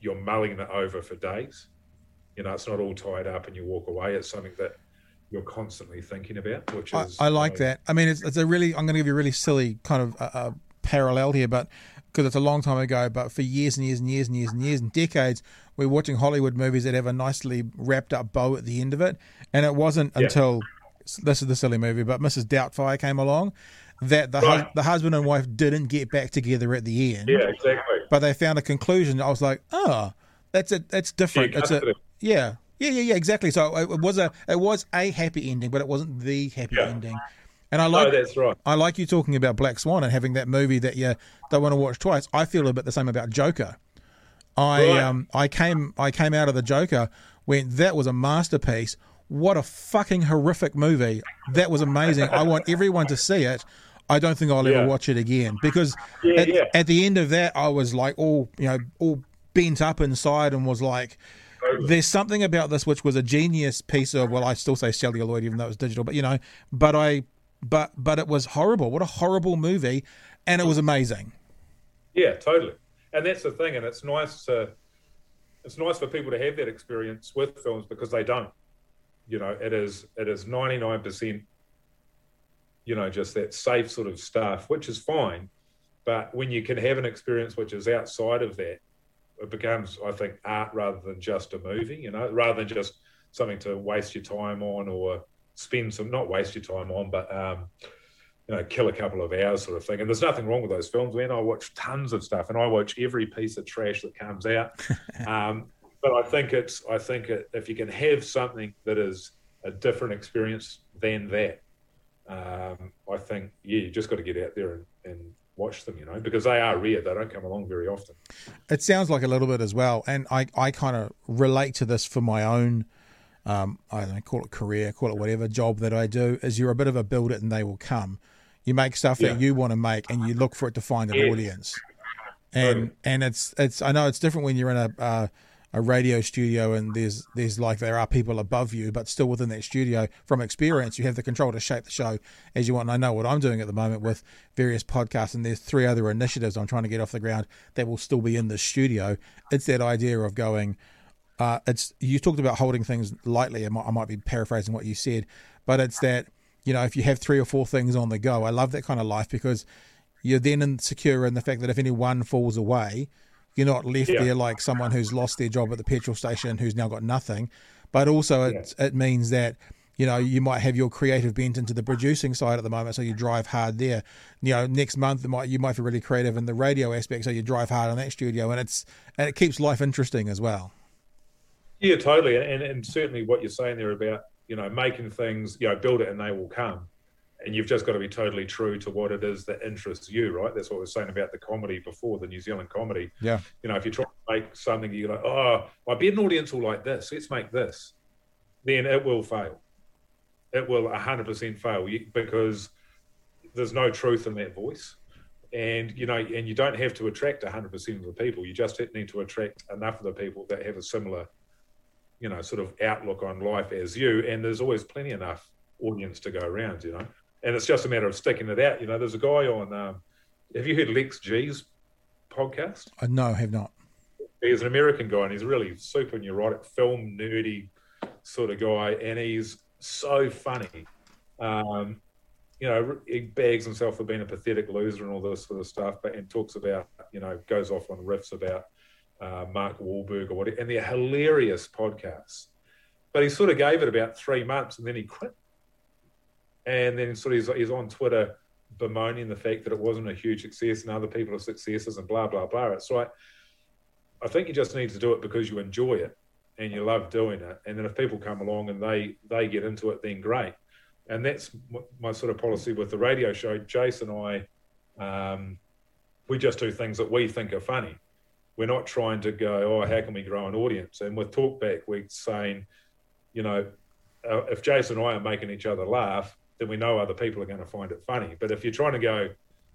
you're mulling it over for days. You know, it's not all tied up and you walk away. It's something that you're constantly thinking about, which is I like you know, that. I mean, it's, it's a really. I'm going to give you a really silly kind of uh, uh, parallel here, but because it's a long time ago. But for years and years and years and years and years and decades, we're watching Hollywood movies that have a nicely wrapped up bow at the end of it, and it wasn't Yeah. until this is the silly movie, but Mrs. Doubtfire came along that the Right. hus- the husband and wife didn't get back together at the end. Yeah, exactly. But they found a conclusion. I was like, oh, that's a That's different. Yeah, it's a yeah, yeah, yeah, yeah, exactly. So it, it was a it was a happy ending, but it wasn't the happy Yeah. ending. And I like no, that's right. I like you talking about Black Swan and having that movie that you don't want to watch twice. I feel a bit the same about Joker. I Right. um I came I came out of the Joker went that was a masterpiece. What a fucking horrific movie. That was amazing. I want everyone to see it. I don't think I'll Yeah. ever watch it again because Yeah, at, yeah. at the end of that I was like all you know all bent up inside and was like there's something about this which was a genius piece of well I still say celluloid even though it was digital but you know but I but but it was horrible what a horrible movie and it was amazing Yeah, totally. And that's the thing, and it's nice to it's nice for people to have that experience with films because they don't. You know, it is it is ninety nine percent. You know, just that safe sort of stuff, which is fine. But when you can have an experience which is outside of that, it becomes, I think, art rather than just a movie. You know, rather than just something to waste your time on or spend some not waste your time on, but um, you know, kill a couple of hours sort of thing. And there's nothing wrong with those films, man. I watch tons of stuff and I watch every piece of trash that comes out. um, but I think it's, I think it, if you can have something that is a different experience than that, um, I think, yeah, you just got to get out there and, and watch them, you know, because they are rare. They don't come along very often. it sounds like a little bit as well and I I kind of relate to this for my own um, I don't know, call it career, call it whatever job that I do, is you're a bit of a build it and they will come. You make stuff that you want to make and you look for it to find an Yeah. audience. And and it's it's I know it's different when you're in a uh, a radio studio and there's there's like there are people above you, but still within that studio, from experience, you have the control to shape the show as you want. And I know what I'm doing at the moment with various podcasts, and there's three other initiatives I'm trying to get off the ground that will still be in the studio. It's that idea of going, uh, it's you talked about holding things lightly. I might, I might be paraphrasing what you said, but it's that you know if you have three or four things on the go, I love that kind of life because you're then insecure in the fact that if any one falls away, you're not left Yeah. there like someone who's lost their job at the petrol station who's now got nothing. But also, it it means that you know you might have your creative bent into the producing side at the moment, so you drive hard there. You know, next month it might you might be really creative in the radio aspect, so you drive hard on that studio, and it's and it keeps life interesting as well. Yeah, totally, and and certainly what you're saying there about you know making things, you know, build it and they will come, and you've just got to be totally true to what it is that interests you, right? That's what we were saying about the comedy before, the New Zealand comedy. Yeah. You know, if you try to make something, you're like, oh, I bet an audience will like this. Let's make this. Then it will fail. It will 100% fail because there's no truth in that voice. And, you know, and you don't have to attract 100% of the people. You just need to attract enough of the people that have a similar, you know, sort of outlook on life as you. And there's always plenty enough audience to go around, you know. And it's just a matter of sticking it out. You know, there's a guy on, um, have you heard Lex G's podcast? Uh, no, have not. he's an American guy and he's really super neurotic, film nerdy sort of guy, and he's so funny. Um, you know, he bags himself for being a pathetic loser and all this sort of stuff, but and talks about, you know, goes off on riffs about uh, Mark Wahlberg or whatever, and they're hilarious podcasts. But he sort of gave it about three months and then he quit. And then sort of he's, on Twitter bemoaning the fact that it wasn't a huge success and other people are successes and blah blah blah. It's like I think you just need to do it because you enjoy it and you love doing it. And then if people come along and they they get into it, then great. And that's my sort of policy with the radio show. Jason and I, um, we just do things that we think are funny. We're not trying to go, oh, how can we grow an audience? And with Talkback, we're saying, you know, uh, if Jason and I are making each other laugh, then we know other people are going to find it funny. But if you're trying to go,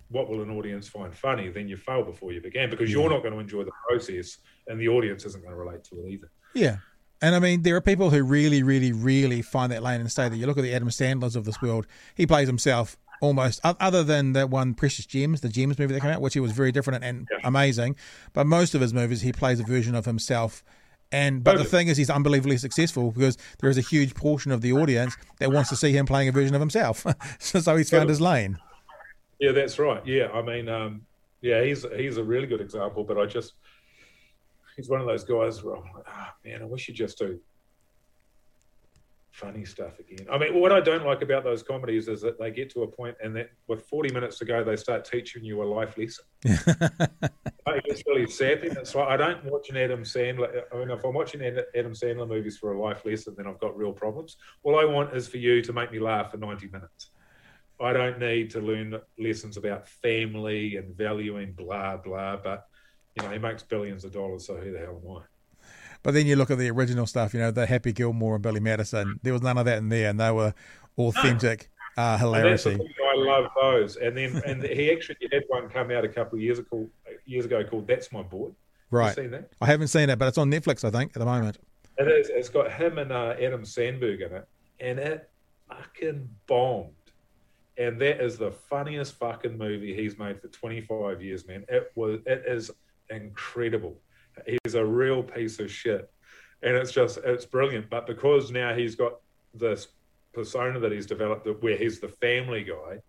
what will an audience find funny? Then you fail before you began because you're not going to enjoy the process, and the audience isn't going to relate to it either. Yeah. And I mean, there are people who really, really, really find that lane and stay there. You look at the Adam Sandlers of this world, he plays himself almost, other than that one Precious Gems, the Gems movie that came out, which he was very different and amazing. But most of his movies, he plays a version of himself. And but the thing is, he's unbelievably successful because there is a huge portion of the audience that wants to see him playing a version of himself. so, so he's found his lane. Yeah, that's right. Yeah, I mean, um, yeah, he's he's a really good example. But I just he's one of those guys where I'm like, ah, man, I wish you just do funny stuff again. I mean, what I don't like about those comedies is that they get to a point and that with 40 minutes to go, they start teaching you a life lesson. It's really sappy. It's like I don't watch an Adam Sandler. I mean, if I'm watching Adam Sandler movies for a life lesson, then I've got real problems. All I want is for you to make me laugh for 90 minutes. I don't need to learn lessons about family and valuing blah blah. But you know, he makes billions of dollars, so who the hell am I? But then you look at the original stuff, you know, the Happy Gilmore and Billy Madison. There was none of that in there, and they were authentic uh, And that's the hilarity. I love those. And then and he actually had one come out a couple of years ago, years ago called "That's My Boy." Right. You seen that? I haven't seen it, but it's on Netflix, I think, at the moment. It is. It's got him and uh, Adam Sandberg in it, and it fucking bombed. And that is the funniest fucking movie he's made for 25 years, man. It was. It is incredible. He's a real piece of shit, and it's just it's brilliant. But because now he's got this persona that he's developed, where he's the family guy,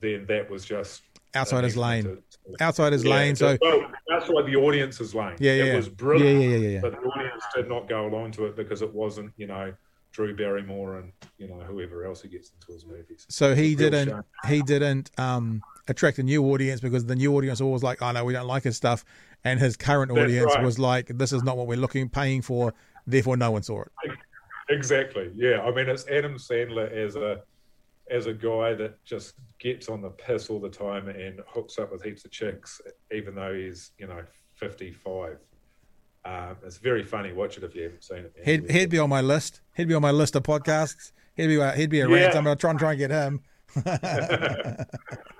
then that was just Outside his lane. to- Outside his yeah, lane. So, well, that's why the audience's lane. Yeah, yeah, it was brilliant. Yeah, yeah, yeah, yeah. But the audience did not go along to it because it wasn't, you know, Drew Barrymore and you know whoever else he gets into his movies. so he didn't. shame. He didn't um, attract a new audience because the new audience always like, oh no, we don't like his stuff, and his current That's audience right. was like, this is not what we're looking, paying for. Therefore, no one saw it. Exactly. Yeah. I mean, it's Adam Sandler as a as a guy that just gets on the piss all the time and hooks up with heaps of chicks, even though he's you know fifty five. Um, it's very funny. Watch it if you haven't seen it. He'd, he'd be on my list. He'd be on my list of podcasts. He'd be uh, he'd be around. Yeah. So I'm gonna try and try and get him.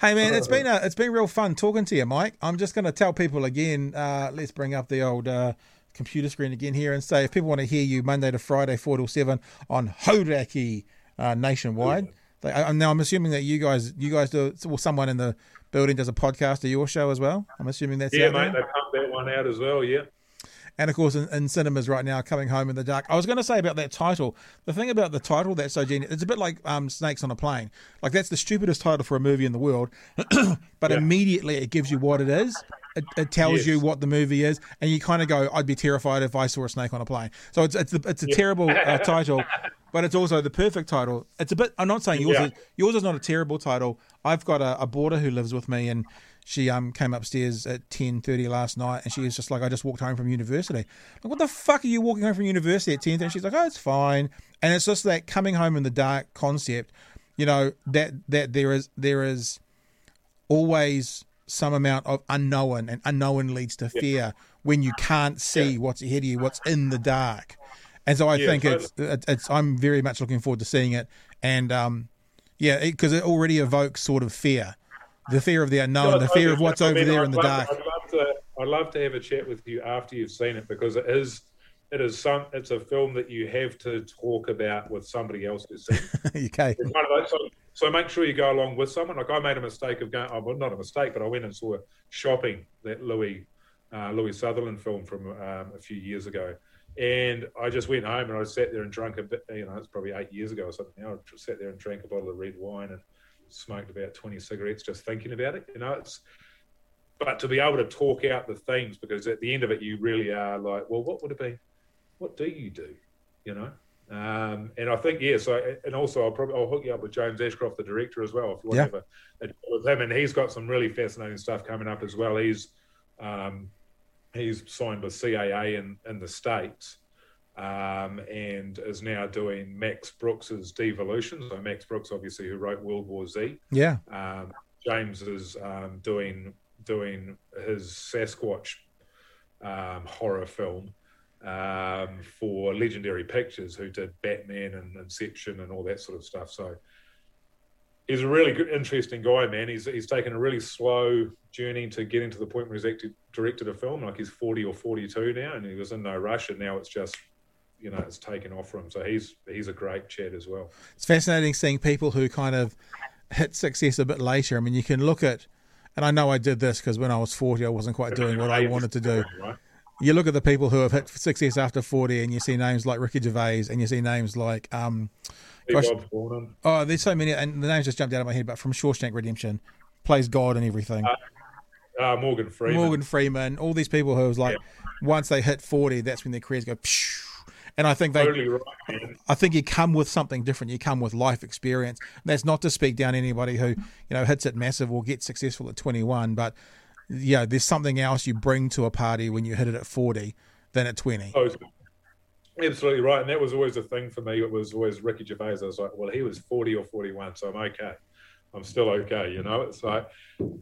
hey man, it's been a, it's been real fun talking to you, Mike. I'm just gonna tell people again. Uh, let's bring up the old uh, computer screen again here and say if people want to hear you Monday to Friday, four till seven on Hauraki uh, nationwide. They, I, now I'm assuming that you guys you guys do well. Someone in the building does a podcast of your show as well. I'm assuming that's yeah, there. mate. They pumped that one out as well. Yeah. And of course in, in cinemas right now, Coming Home in the Dark. I was going to say about that title. The thing about the title that's so genius, it's a bit like um, Snakes on a Plane. Like that's the stupidest title for a movie in the world, but immediately it gives you what it is. It, it tells Yes. you what the movie is, and you kind of go, "I'd be terrified if I saw a snake on a plane." So it's it's a, it's a terrible uh, title, but it's also the perfect title. It's a bit. I'm not saying yours Yeah. is yours is not a terrible title. I've got a, a boarder who lives with me, and she um came upstairs at ten thirty last night, and she was just like, "I just walked home from university." Like, what the fuck are you walking home from university at ten thirty? She's like, "Oh, it's fine," and it's just that coming home in the dark concept. You know that that there is there is always some amount of unknown, and unknown leads to fear when you can't see what's ahead of you, what's in the dark. And so I Yeah, think totally. it's, it's it's I'm very much looking forward to seeing it, and um, yeah, because it, already evokes sort of fear, the fear of the unknown, the fear of what's over mean, there I'd in the love- dark. I'd love to. I'd love to have a chat with you after you've seen it because it is. It is some. It's a film that you have to talk about with somebody else who's seen. it. okay, It's of those- so, so make sure you go along with someone. Like I made a mistake of going. Oh, well, not a mistake, but I went and saw a Shopping, that Louis uh, Louis Sutherland film from um, a few years ago, and I just went home and I sat there and drank a bit. You know, it's probably eight years ago or something. I just sat there and drank a bottle of red wine and smoked about twenty cigarettes just thinking about it. You know, it's but to be able to talk out the themes because at the end of it you really are like well what would it be? What do you do? You know? Um, and I think yeah so and also I'll probably I'll hook you up with James Ashcroft the director as well if you want Yeah. to have a, a with him. And he's got some really fascinating stuff coming up as well. He's um, he's signed with CAA in, in the States um, and is now doing Max Brooks's Devolution so Max Brooks obviously who wrote World War Z yeah, um, James is um, doing doing his Sasquatch um, horror film um, for Legendary Pictures, who did Batman and Inception and all that sort of stuff. So he's a really good, interesting guy, man. He's he's taken a really slow journey to getting to the point where he's actually directed a film. Like he's forty or forty two now, and he was in no rush, and now it's just. You know, it's taken off for him, so he's he's a great chat as well. it's fascinating seeing people who kind of hit success a bit later. I mean, you can look at, and I know I did this because when I was forty, I wasn't quite doing what I wanted to do. You look at the people who have hit success after 40 and you see names like Ricky Gervais and you see names like um gosh, oh there's so many and the names just jumped out of my head but from Shawshank Redemption plays God and everything Uh, Morgan Freeman. Morgan Freeman all these people who was like once they hit 40 that's when their careers go psh, and I think they totally right. I think you come with something different. You come with life experience. That's not to speak down anybody who you know hits it massive or gets successful at 21, but yeah, there's something else you bring to a party when you hit it at 40 than at 20. Oh, absolutely right. And that was always a thing for me. It was always Ricky Gervais. I was like, well, he was 40 or 41, so I'm okay. I'm still okay. You know, it's like,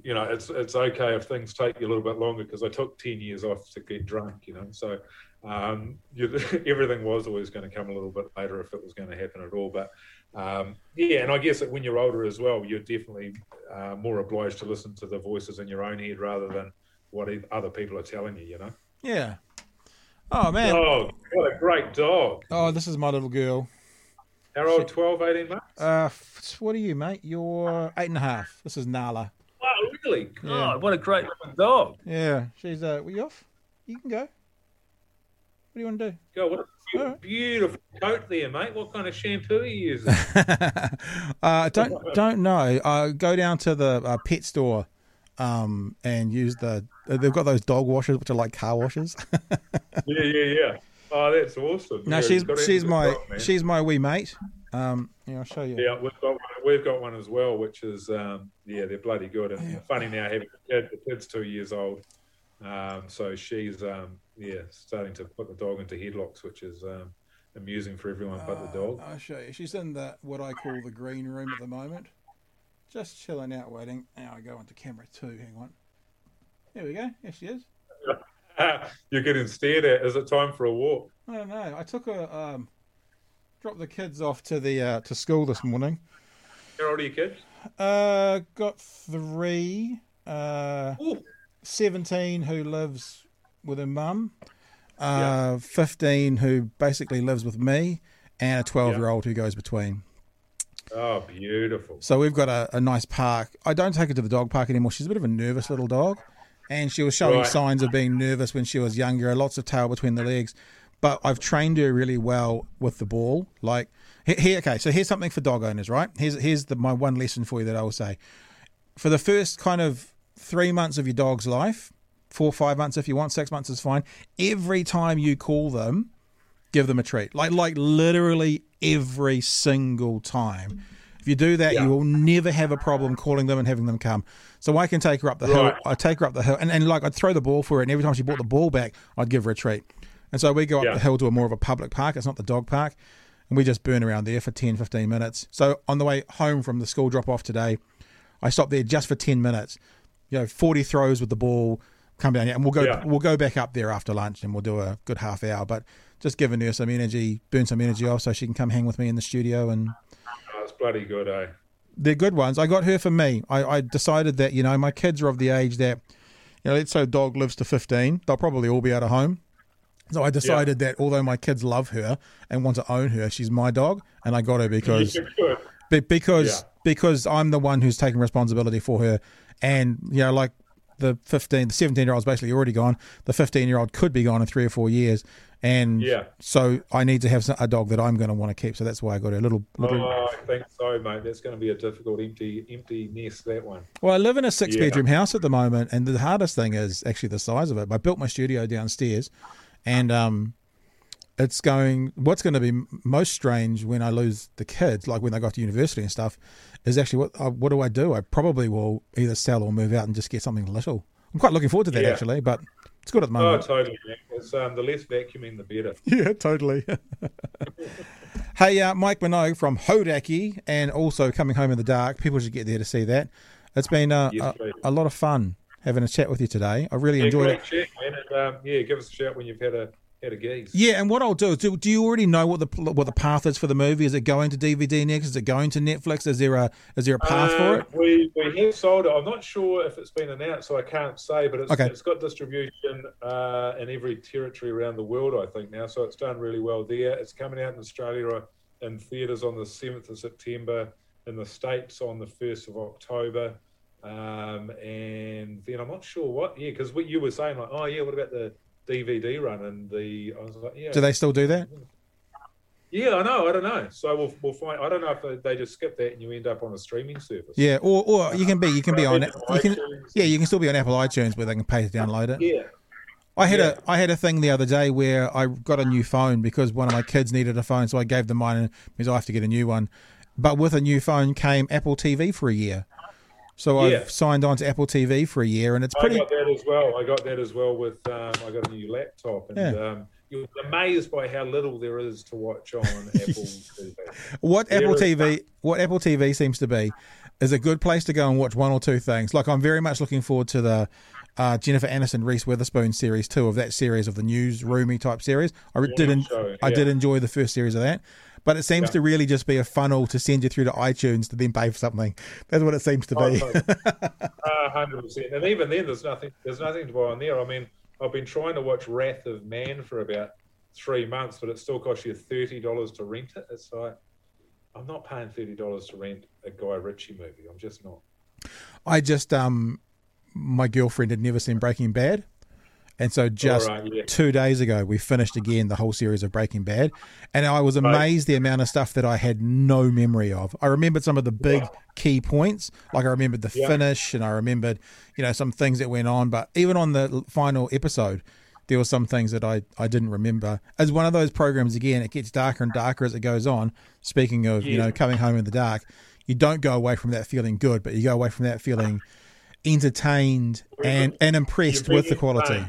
you know, it's it's okay if things take you a little bit longer because I took 10 years off to get drunk, you know. So um, you, everything was always going to come a little bit later if it was going to happen at all. But um, yeah, and I guess that when you're older as well, you're definitely uh, more obliged to listen to the voices in your own head rather than what other people are telling you, you know. Yeah. Oh man. Oh, what a great dog. Oh, this is my little girl. How old? 12, 18 months? Uh, what are you, mate? You're eight and a half. This is Nala. Wow, really? God, Yeah. what a great dog. Yeah, she's uh. Were you off? You can go. What do you want to do? God, what a beautiful coat there, mate. What kind of shampoo are you using? uh, don't don't know. Uh, go down to the uh, pet store, um, and use the. Uh, they've got those dog washers, which are like car washers. yeah, yeah, yeah. Oh, that's awesome. no, Yeah, she's she's my the she's my wee mate. Um, yeah, I'll show you. Yeah, we've got one, we've got one as well, which is um, yeah, they're bloody good. And funny now having a kid, the kid's two years old, um, so she's um, yeah starting to put the dog into headlocks, which is um, amusing for everyone but the dog. I'll show you. She's in the what I call the green room at the moment, just chilling out, waiting. Now I go into camera two. Hang on. There we go. There she is. You're getting stared at. Is it time for a walk? I don't know. I took a um, dropped the kids off to the uh, to school this morning. How old are your kids? Uh, got three. Uh, Ooh. 17 who lives with her mum. Uh, 15 who basically lives with me, and a 12 year old who goes between. Oh, beautiful. So we've got a, a nice park. I don't take her to the dog park anymore. She's a bit of a nervous little dog. and she was showing Right. signs of being nervous when she was younger. Lots of tail between the legs, but I've trained her really well with the ball. Like here, okay. So here's something for dog owners, right? Here's here's the, my one lesson for you that I will say. For the first kind of three months of your dog's life, four five months if you want, six months is fine. Every time you call them, give them a treat. Like like literally every single time. If you do that, Yeah. you will never have a problem calling them and having them come. So I can take her up the hill. I take her up the hill, and, and like I'd throw the ball for her, and every time she brought the ball back, I'd give her a treat. And so we go up Yeah. the hill to a more of a public park. It's not the dog park, and we just burn around there for 10, 15 minutes. So on the way home from the school drop off today, I stopped there just for ten minutes. You know, forty throws with the ball, come down here, and we'll go Yeah. we'll go back up there after lunch, and we'll do a good half hour. But just giving her some energy, burn some energy off, so she can come hang with me in the studio. And Oh, it's bloody good, eh? they're good ones. I got her for me. I, I decided that you know my kids are of the age that you know, let's say dog lives to fifteen, they'll probably all be out of home. So I decided that although my kids love her and want to own her, she's my dog, and I got her because Be- because Yeah. because I'm the one who's taking responsibility for her, and you know, like the 15, the 17 year old's basically already gone. The 15 year old could be gone in three or four years, and Yeah. so I need to have a dog that I'm going to want to keep. So that's why I got a little. little Oh, I think so, mate. That's going to be a difficult empty empty nest. That one. Well, I live in a six Yeah. bedroom house at the moment, and the hardest thing is actually the size of it. I built my studio downstairs, and um, it's going. What's going to be most strange when I lose the kids, like when they go to university and stuff, is actually what uh, what do I do? I probably will either sell or move out and just get something little. I'm quite looking forward to that Yeah. actually, but it's good at the moment. Oh, totally. It's um, the less vacuuming, the better. Yeah, totally. hey, uh, Mike Minogue from Hauraki, and also coming home in the dark. People should get there to see that. It's been uh, Yes, a, a lot of fun having a chat with you today. I really Yeah, enjoyed it. chat, man. And, um, yeah, give us a shout when you've had a had a geese. Yeah, and what I'll do is, do, do you already know what the what the path is for the movie? Is it going to DVD next? Is it going to Netflix? Is there a is there a path for Uh, it? We we have sold it. I'm not sure if it's been announced, so I can't say. But it's, Okay. it's got distribution uh, in every territory around the world, I think now. So it's done really well there. It's coming out in Australia uh, in theatres on the 7th of September, in the states on the 1st of October, um, and then I'm not sure what. Yeah, because what you were saying, like, oh yeah, what about the DVD run and the? I was like, yeah. Do they still do that? Yeah, I know. I don't know. So we'll, we'll find. I don't know if they, they just skip that and you end up on a streaming service. Yeah, or or you can be you can be on you can yeah you can still be on Apple iTunes where they can pay to download it. Yeah. I had Yeah. a I had a thing the other day where I got a new phone because one of my kids needed a phone, so I gave them mine and because I have to get a new one. But with a new phone came Apple TV for a year. So Yeah. I've signed on to Apple TV for a year, and it's pretty. I got that as well. I got that as well with um, I got a new laptop, and Yeah. um, you're amazed by how little there is to watch on Apple TV. What There Apple TV, what Apple TV seems to be, is a good place to go and watch one or two things. Like I'm very much looking forward to the uh, Jennifer Aniston, Reese Witherspoon series two of that series of the newsroomy type series. I re- did, en- show, I did enjoy the first series of that, but it seems Yeah. to really just be a funnel to send you through to iTunes to then pay for something. That's what it seems to be. Hundred percent. And even then, there's nothing. There's nothing to buy on there. I mean, I've been trying to watch Wrath of Man for about three months, but it still costs you thirty dollars to rent it. It's like I'm not paying thirty dollars to rent a Guy Ritchie movie. I'm just not. I just um, my girlfriend had never seen Breaking Bad, and so just Alright, yeah. two days ago we finished again the whole series of Breaking Bad, and I was amazed the amount of stuff that I had no memory of. I remembered some of the big key points, like I remembered the Yeah. finish, and I remembered you know some things that went on, but even on the final episode. There were some things that I, I didn't remember. As one of those programs, again, it gets darker and darker as it goes on. Speaking of, you know, coming home in the dark, you don't go away from that feeling good, but you go away from that feeling entertained and and impressed with the quality.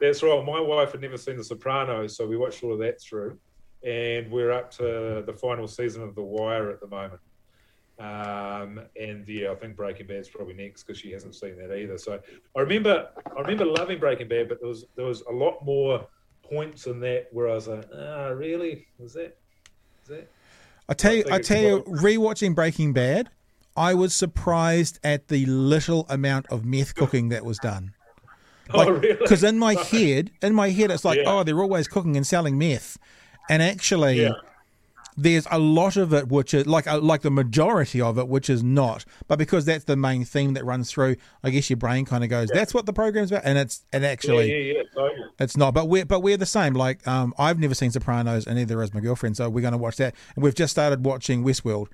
That's right. My wife had never seen The Sopranos, so we watched all of that through, and we're up to the final season of The Wire at the moment. Um, and yeah, I think Breaking Bad's probably next because she hasn't seen that either. So I remember, I remember loving Breaking Bad, but there was there was a lot more points in that where I was like, ah, really? Was that? Is that? I tell you, think I tell you, rewatching Breaking Bad, I was surprised at the little amount of meth cooking that was done. oh, really? Because in my head, in my head, it's like, Yeah. oh, they're always cooking and selling meth, and actually, Yeah. there's a lot of it which is like uh, like the majority of it which is not. But because that's the main theme that runs through i guess your brain kind of goes that's what the program's about and it's and actually yeah, yeah, yeah, it's not. But we're but we're the same. Like um i've never seen sopranos and neither has my girlfriend so we're going to watch that. And we've just started watching westworld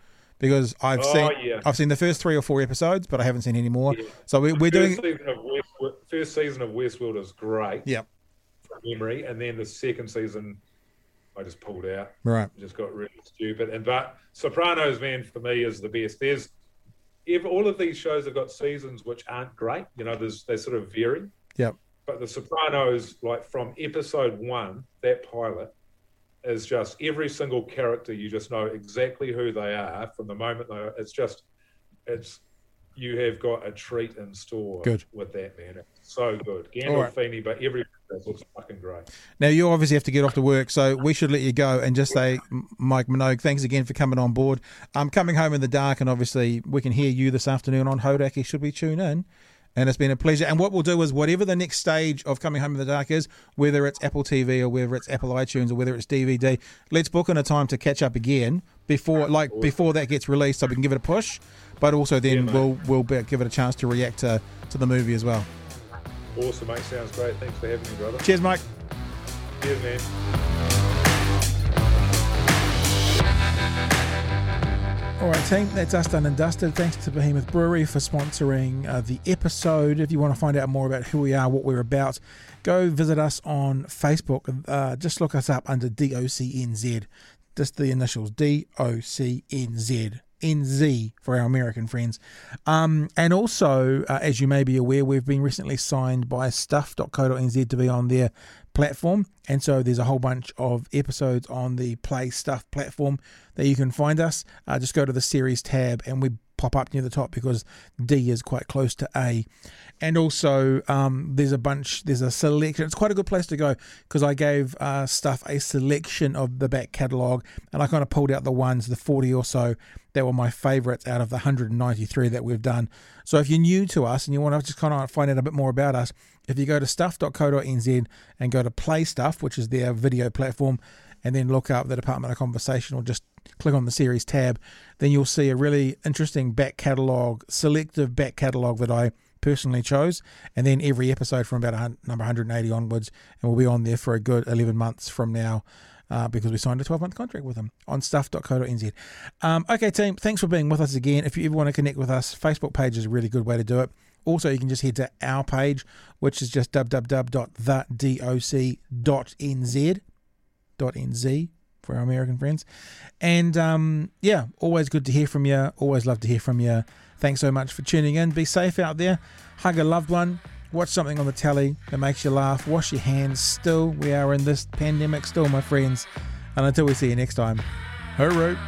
because i've Oh, seen yeah. i've seen the first three or four episodes but i haven't seen any more Yeah. so we, we're doing first season of Westworld, first season of Westworld is great yeah from memory, and then the second season, I just pulled out. right just got really stupid. And but Sopranos, man, for me is the best. There's if all of these shows have got seasons which aren't great. You know, there's they sort of vary. Yep. But the Sopranos, like from episode one, that pilot is just every single character. You just know exactly who they are from the moment they. It's just, it's you have got a treat in store. Good. with that man. It's so good. All right. Gandolfini, but every looks fucking great. Now you obviously have to get off to work, so we should let you go and just say, Mike Minogue, thanks again for coming on board. I'm coming home in the dark, and obviously we can hear you this afternoon on Hauraki. Should we tune in? And it's been a pleasure. And what we'll do is whatever the next stage of coming home in the dark is, whether it's Apple TV or whether it's Apple iTunes or whether it's DVD, let's book in a time to catch up again before, like before that gets released, so we can give it a push. But also then Yeah, we'll we'll be, give it a chance to react to to the movie as well. Awesome, mate. Sounds great. Thanks for having me, brother. Cheers, Mike. Cheers, man. All right, team, that's us done and dusted. Thanks to Behemoth Brewery for sponsoring uh, the episode. If you want to find out more about who we are, what we're about, go visit us on Facebook. Uh, just look us up under DOCNZ. Just the initials DOCNZ. NZ for our American friends. Um, and also, uh, as you may be aware, we've been recently signed by stuff.co.nz to be on their platform. And so there's a whole bunch of episodes on the Play Stuff platform that you can find us. Uh, just go to the series tab and we pop up near the top because D is quite close to A. And also, um, there's a bunch, there's a selection. It's quite a good place to go because I gave uh, stuff a selection of the back catalogue and I kind of pulled out the ones, the 40 or so, that were my favourites out of the 193 that we've done. So if you're new to us and you want to just kind of find out a bit more about us, if you go to stuff.co.nz and go to Play Stuff, which is their video platform, and then look up the Department of Conversation or just click on the series tab, then you'll see a really interesting back catalogue, selective back catalogue that I personally chose. And then every episode from about number 180 onwards, and we'll be on there for a good 11 months from now. Uh, because we signed a 12 month contract with them on stuff.co.nz. Um, okay, team, thanks for being with us again. If you ever want to connect with us, Facebook page is a really good way to do it. Also, you can just head to our page, which is just www.thedoc.nz nz for our American friends. And um, yeah, always good to hear from you. Always love to hear from you. Thanks so much for tuning in. Be safe out there. Hug a loved one. Watch something on the telly that makes you laugh. Wash your hands. Still, we are in this pandemic, still, my friends. And until we see you next time, hooroo.